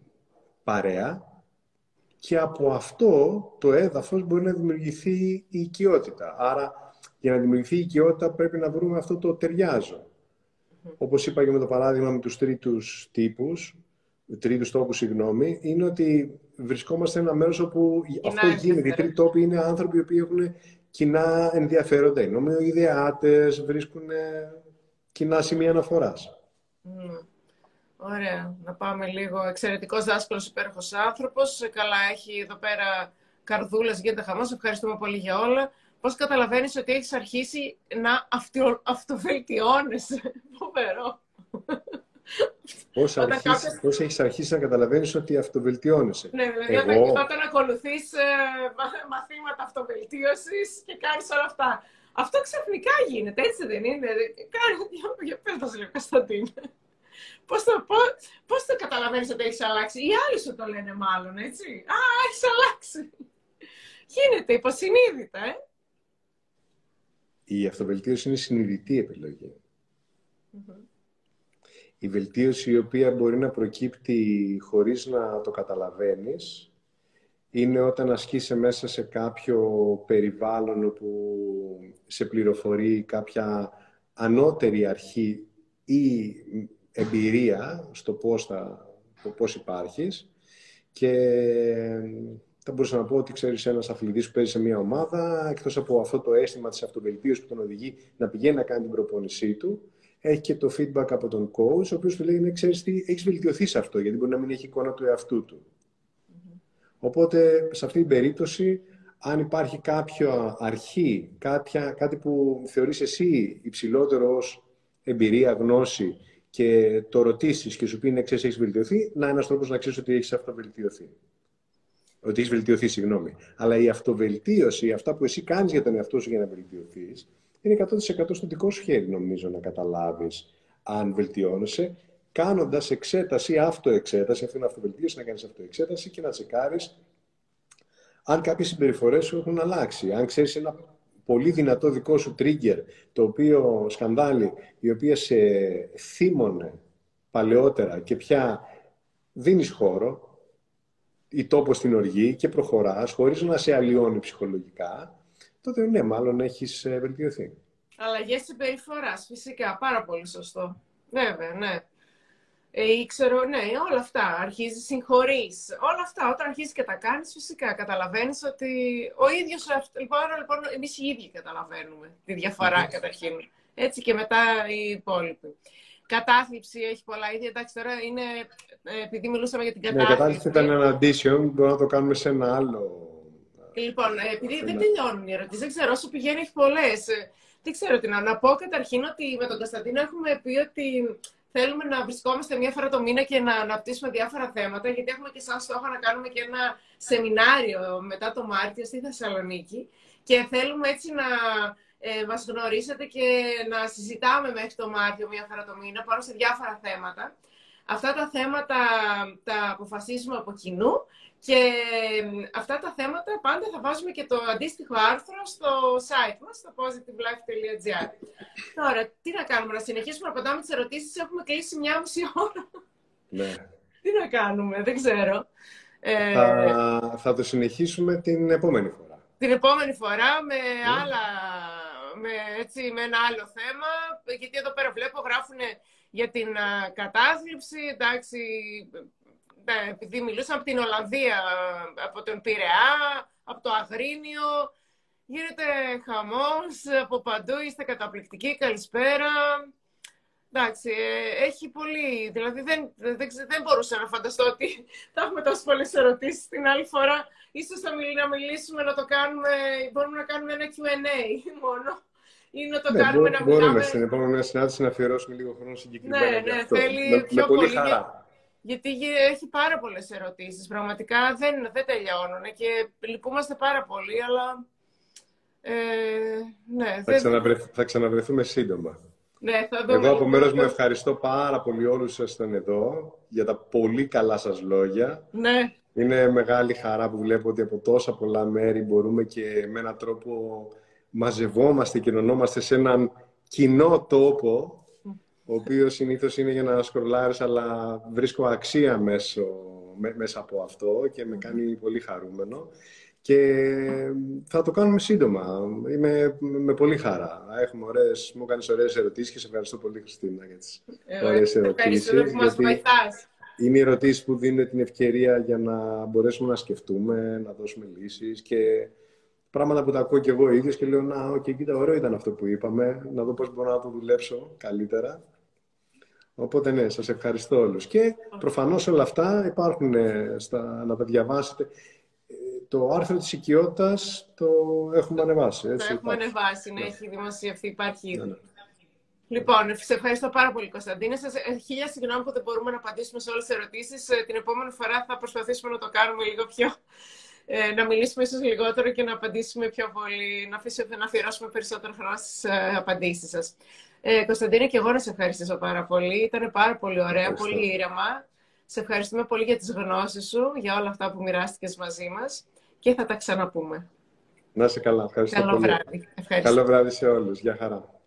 παρέα και από αυτό το έδαφος μπορεί να δημιουργηθεί η οικειότητα. Άρα για να δημιουργηθεί η οικειότητα πρέπει να βρούμε αυτό το ταιριάζω. Όπως είπα και με το παράδειγμα με τους τρίτους τύπους, τρίτους τόπους, συγγνώμη, είναι ότι βρισκόμαστε σε ένα μέρος όπου αυτό γίνεται. Οι τρίτοι τόποι είναι άνθρωποι οι οποίοι έχουν κοινά ενδιαφέροντα. Οι νομιοειδεάτε βρίσκουν κοινά σημεία αναφοράς. Mm. Ωραία. Να πάμε λίγο. Εξαιρετικός δάσκαλος, υπέροχος άνθρωπος. Καλά, έχει εδώ πέρα καρδούλες, γίνεται χαμός. Ευχαριστούμε πολύ για όλα. Πώς καταλαβαίνεις ότι έχεις αρχίσει να αυτο... αυτοβελτιώνεσαι; Φοβερό. Πώς, αρχίσεις, κάποιος... πώς έχεις αρχίσει να καταλαβαίνεις ότι αυτοβελτιώνεσαι; Ναι, δηλαδή Εγώ... όταν, όταν ακολουθείς ε, μαθήματα αυτοβελτίωσης και κάνεις όλα αυτά. Αυτό ξαφνικά γίνεται, έτσι δεν είναι; Κάνει, για πες μας λίγο, Κωνσταντίν. Πώς το, πώς, πώς το καταλαβαίνεις ότι έχεις αλλάξει; Οι άλλοι σου το λένε μάλλον, έτσι. Α, έχεις αλλάξει. Γίνεται υποσυνείδητα, ε. Η αυτοβελτίωση είναι συνειδητή επιλογή η βελτίωση η οποία μπορεί να προκύπτει χωρίς να το καταλαβαίνεις είναι όταν ασκείσαι μέσα σε κάποιο περιβάλλον όπου σε πληροφορεί κάποια ανώτερη αρχή ή εμπειρία στο πώς, θα, πώς υπάρχεις και θα μπορούσα να πω ότι ξέρεις ένας αθλητής που παίζει σε μια ομάδα εκτός από αυτό το αίσθημα της αυτοβελτίωσης που τον οδηγεί να πηγαίνει να κάνει την προπόνησή του έχει και το feedback από τον coach, ο οποίος του λέει, ναι, ξέρεις τι, έχεις βελτιωθεί σε αυτό, γιατί μπορεί να μην έχει εικόνα του εαυτού του. Οπότε, σε αυτή την περίπτωση, αν υπάρχει κάποια αρχή, κάποια, κάτι που θεωρείς εσύ υψηλότερο ως εμπειρία, γνώση και το ρωτήσεις και σου πει ναι, ξέρεις, έχεις βελτιωθεί, να είναι ένας τρόπος να ξέρεις ότι έχεις αυτοβελτιωθεί. Ότι έχεις βελτιωθεί, συγγνώμη. Αλλά η αυτοβελτίωση, αυτά που εσύ κάνεις για τον εαυτό σου για να βελτιωθείς, είναι 100% στο δικό σου χέρι, νομίζω, να καταλάβεις αν βελτιώνεσαι, κάνοντας εξέταση ή αυτοεξέταση, αυτή είναι αυτοβελτίωση, να κάνεις αυτοεξέταση και να τσεκάρεις αν κάποιες συμπεριφορές σου έχουν αλλάξει. Αν ξέρεις ένα πολύ δυνατό δικό σου trigger, το οποίο σκανδάλι, η οποία σε θύμωνε παλαιότερα και πια δίνεις χώρο ή τόπος στην οργή και προχωράς χωρίς να σε αλλοιώνει ψυχολογικά, τότε ναι, μάλλον έχεις ε, βελτιωθεί. Αλλαγές συμπεριφοράς, φυσικά. Πάρα πολύ σωστό. Βέβαια, ναι ε, ήξερα, ναι, όλα αυτά. Αρχίζεις, συγχωρείς. Όλα αυτά. Όταν αρχίζεις και τα κάνεις, φυσικά καταλαβαίνεις ότι ο ίδιος. Λοιπόν, λοιπόν εμείς οι ίδιοι καταλαβαίνουμε τη διαφορά καταρχήν. Έτσι και μετά οι υπόλοιποι. Κατάθλιψη έχει πολλά ίδια. Εντάξει, τώρα είναι. Ε, επειδή μιλούσαμε για την κατάθλιψη. Ναι, η κατάθλιψη ήταν ένα addition. Μπορούμε να το κάνουμε σε ένα άλλο. Λοιπόν, ε, επειδή δεν τελειώνουν οι ερωτήσεις, δεν ξέρω, όσο πηγαίνει έχει πολλές. Ε, δεν ξέρω τι να, να πω καταρχήν ότι με τον Κωνσταντίνο έχουμε πει ότι θέλουμε να βρισκόμαστε μία φορά το μήνα και να αναπτύσσουμε διάφορα θέματα, γιατί έχουμε και σαν στόχο να κάνουμε και ένα σεμινάριο μετά το Μάρτιο στη Θεσσαλονίκη και θέλουμε έτσι να ε, μας γνωρίσετε και να συζητάμε μέχρι το Μάρτιο μία φορά το μήνα πάνω σε διάφορα θέματα. Αυτά τα θέματα τα αποφασίζουμε από κοινού και αυτά τα θέματα πάντα θα βάζουμε και το αντίστοιχο άρθρο στο site μας, στο positivelife.gr. Τώρα, τι να κάνουμε, να συνεχίσουμε να απαντάμε τις ερωτήσεις, έχουμε κλείσει μια μισή ώρα. Ναι. τι να κάνουμε, δεν ξέρω. Ε, θα, θα το συνεχίσουμε την επόμενη φορά. Την επόμενη φορά με ναι. άλλα, με, έτσι, με ένα άλλο θέμα, γιατί εδώ πέρα βλέπω γράφουν για την κατάθλιψη, εντάξει, ναι, επειδή μιλούσαμε από την Ολλανδία, από τον Πειραιά, από το Αγρίνιο. Γίνεται χαμός από παντού, είστε καταπληκτικοί, καλησπέρα. Εντάξει, ε, έχει πολύ. Δηλαδή δεν, δεν, δεν μπορούσα να φανταστώ ότι θα έχουμε τόσες πολλές ερωτήσεις την άλλη φορά. Ίσως θα μιλ, να μιλήσουμε, να το κάνουμε. Μπορούμε να κάνουμε ένα QA μόνο. Ή να το ναι, κάνουμε να μιλάμε. Μπορούμε στην επόμενη συνάντηση να αφιερώσουμε λίγο χρόνο συγκεκριμένα. Ναι, ναι, θέλει με, πιο με πολύ, πολύ χαρά γιατί έχει πάρα πολλές ερωτήσεις. Πραγματικά δεν, δεν τελειώνουν και λυπούμαστε πάρα πολύ, αλλά... Ε, ναι, θα, δεν... θα ξαναβρεθούμε σύντομα. Ναι, θα δούμε. Εγώ από μέρος μου ευχαριστώ πάρα πολύ όλους που ήσασταν εδώ για τα πολύ καλά σας λόγια. Ναι. Είναι μεγάλη χαρά που βλέπω ότι από τόσα πολλά μέρη μπορούμε και με έναν τρόπο μαζευόμαστε και ενωνόμαστε σε έναν κοινό τόπο ο οποίος συνήθως είναι για να σκρολάρεις, αλλά βρίσκω αξία μέσω, μέσα από αυτό και με κάνει πολύ χαρούμενο. Και θα το κάνουμε σύντομα. Είμαι με πολύ χαρά. Έχουμε ωραίες, μου κάνεις ωραίες ερωτήσεις και σε ευχαριστώ πολύ, Χριστίνα, για τις ε, ωραίες ερωτήσεις. που μας βοηθάς. Είναι ερωτήσεις που δίνουν την ευκαιρία για να μπορέσουμε να σκεφτούμε, να δώσουμε λύσεις και πράγματα που τα ακούω και εγώ ίδιος και λέω «Να, οκ, κοίτα, ωραίο ήταν αυτό που είπαμε, να δω πώς μπορώ να το δουλέψω καλύτερα». Οπότε ναι, σας ευχαριστώ όλους. Και προφανώς όλα αυτά υπάρχουν ε, στα, να τα διαβάσετε. Ε, το άρθρο της οικειότητας το έχουμε ανεβάσει. Έτσι, το έχουμε υπάρχει. ανεβάσει, ναι, ναι, έχει δημοσιευθεί, υπάρχει ήδη. Ναι, ναι. Λοιπόν, σε ευχαριστώ πάρα πολύ, Κωνσταντίνε. Σας, ε, χίλια συγγνώμη που δεν μπορούμε να απαντήσουμε σε όλες τις ερωτήσεις. Την επόμενη φορά θα προσπαθήσουμε να το κάνουμε λίγο πιο... να μιλήσουμε ίσως λιγότερο και να απαντήσουμε πιο πολύ, να, αφήσουμε, να αφιερώσουμε περισσότερο χρόνο στις απαντήσεις σας. Ε, Κωνσταντίνε, και εγώ να σε ευχαριστήσω πάρα πολύ. Ήταν πάρα πολύ ωραία, πολύ ήρεμα. Σε ευχαριστούμε πολύ για τις γνώσεις σου, για όλα αυτά που μοιράστηκες μαζί μας και θα τα ξαναπούμε. Να είσαι καλά. Ευχαριστώ Καλό πολύ. βράδυ. Καλό βράδυ σε όλους. Γεια χαρά.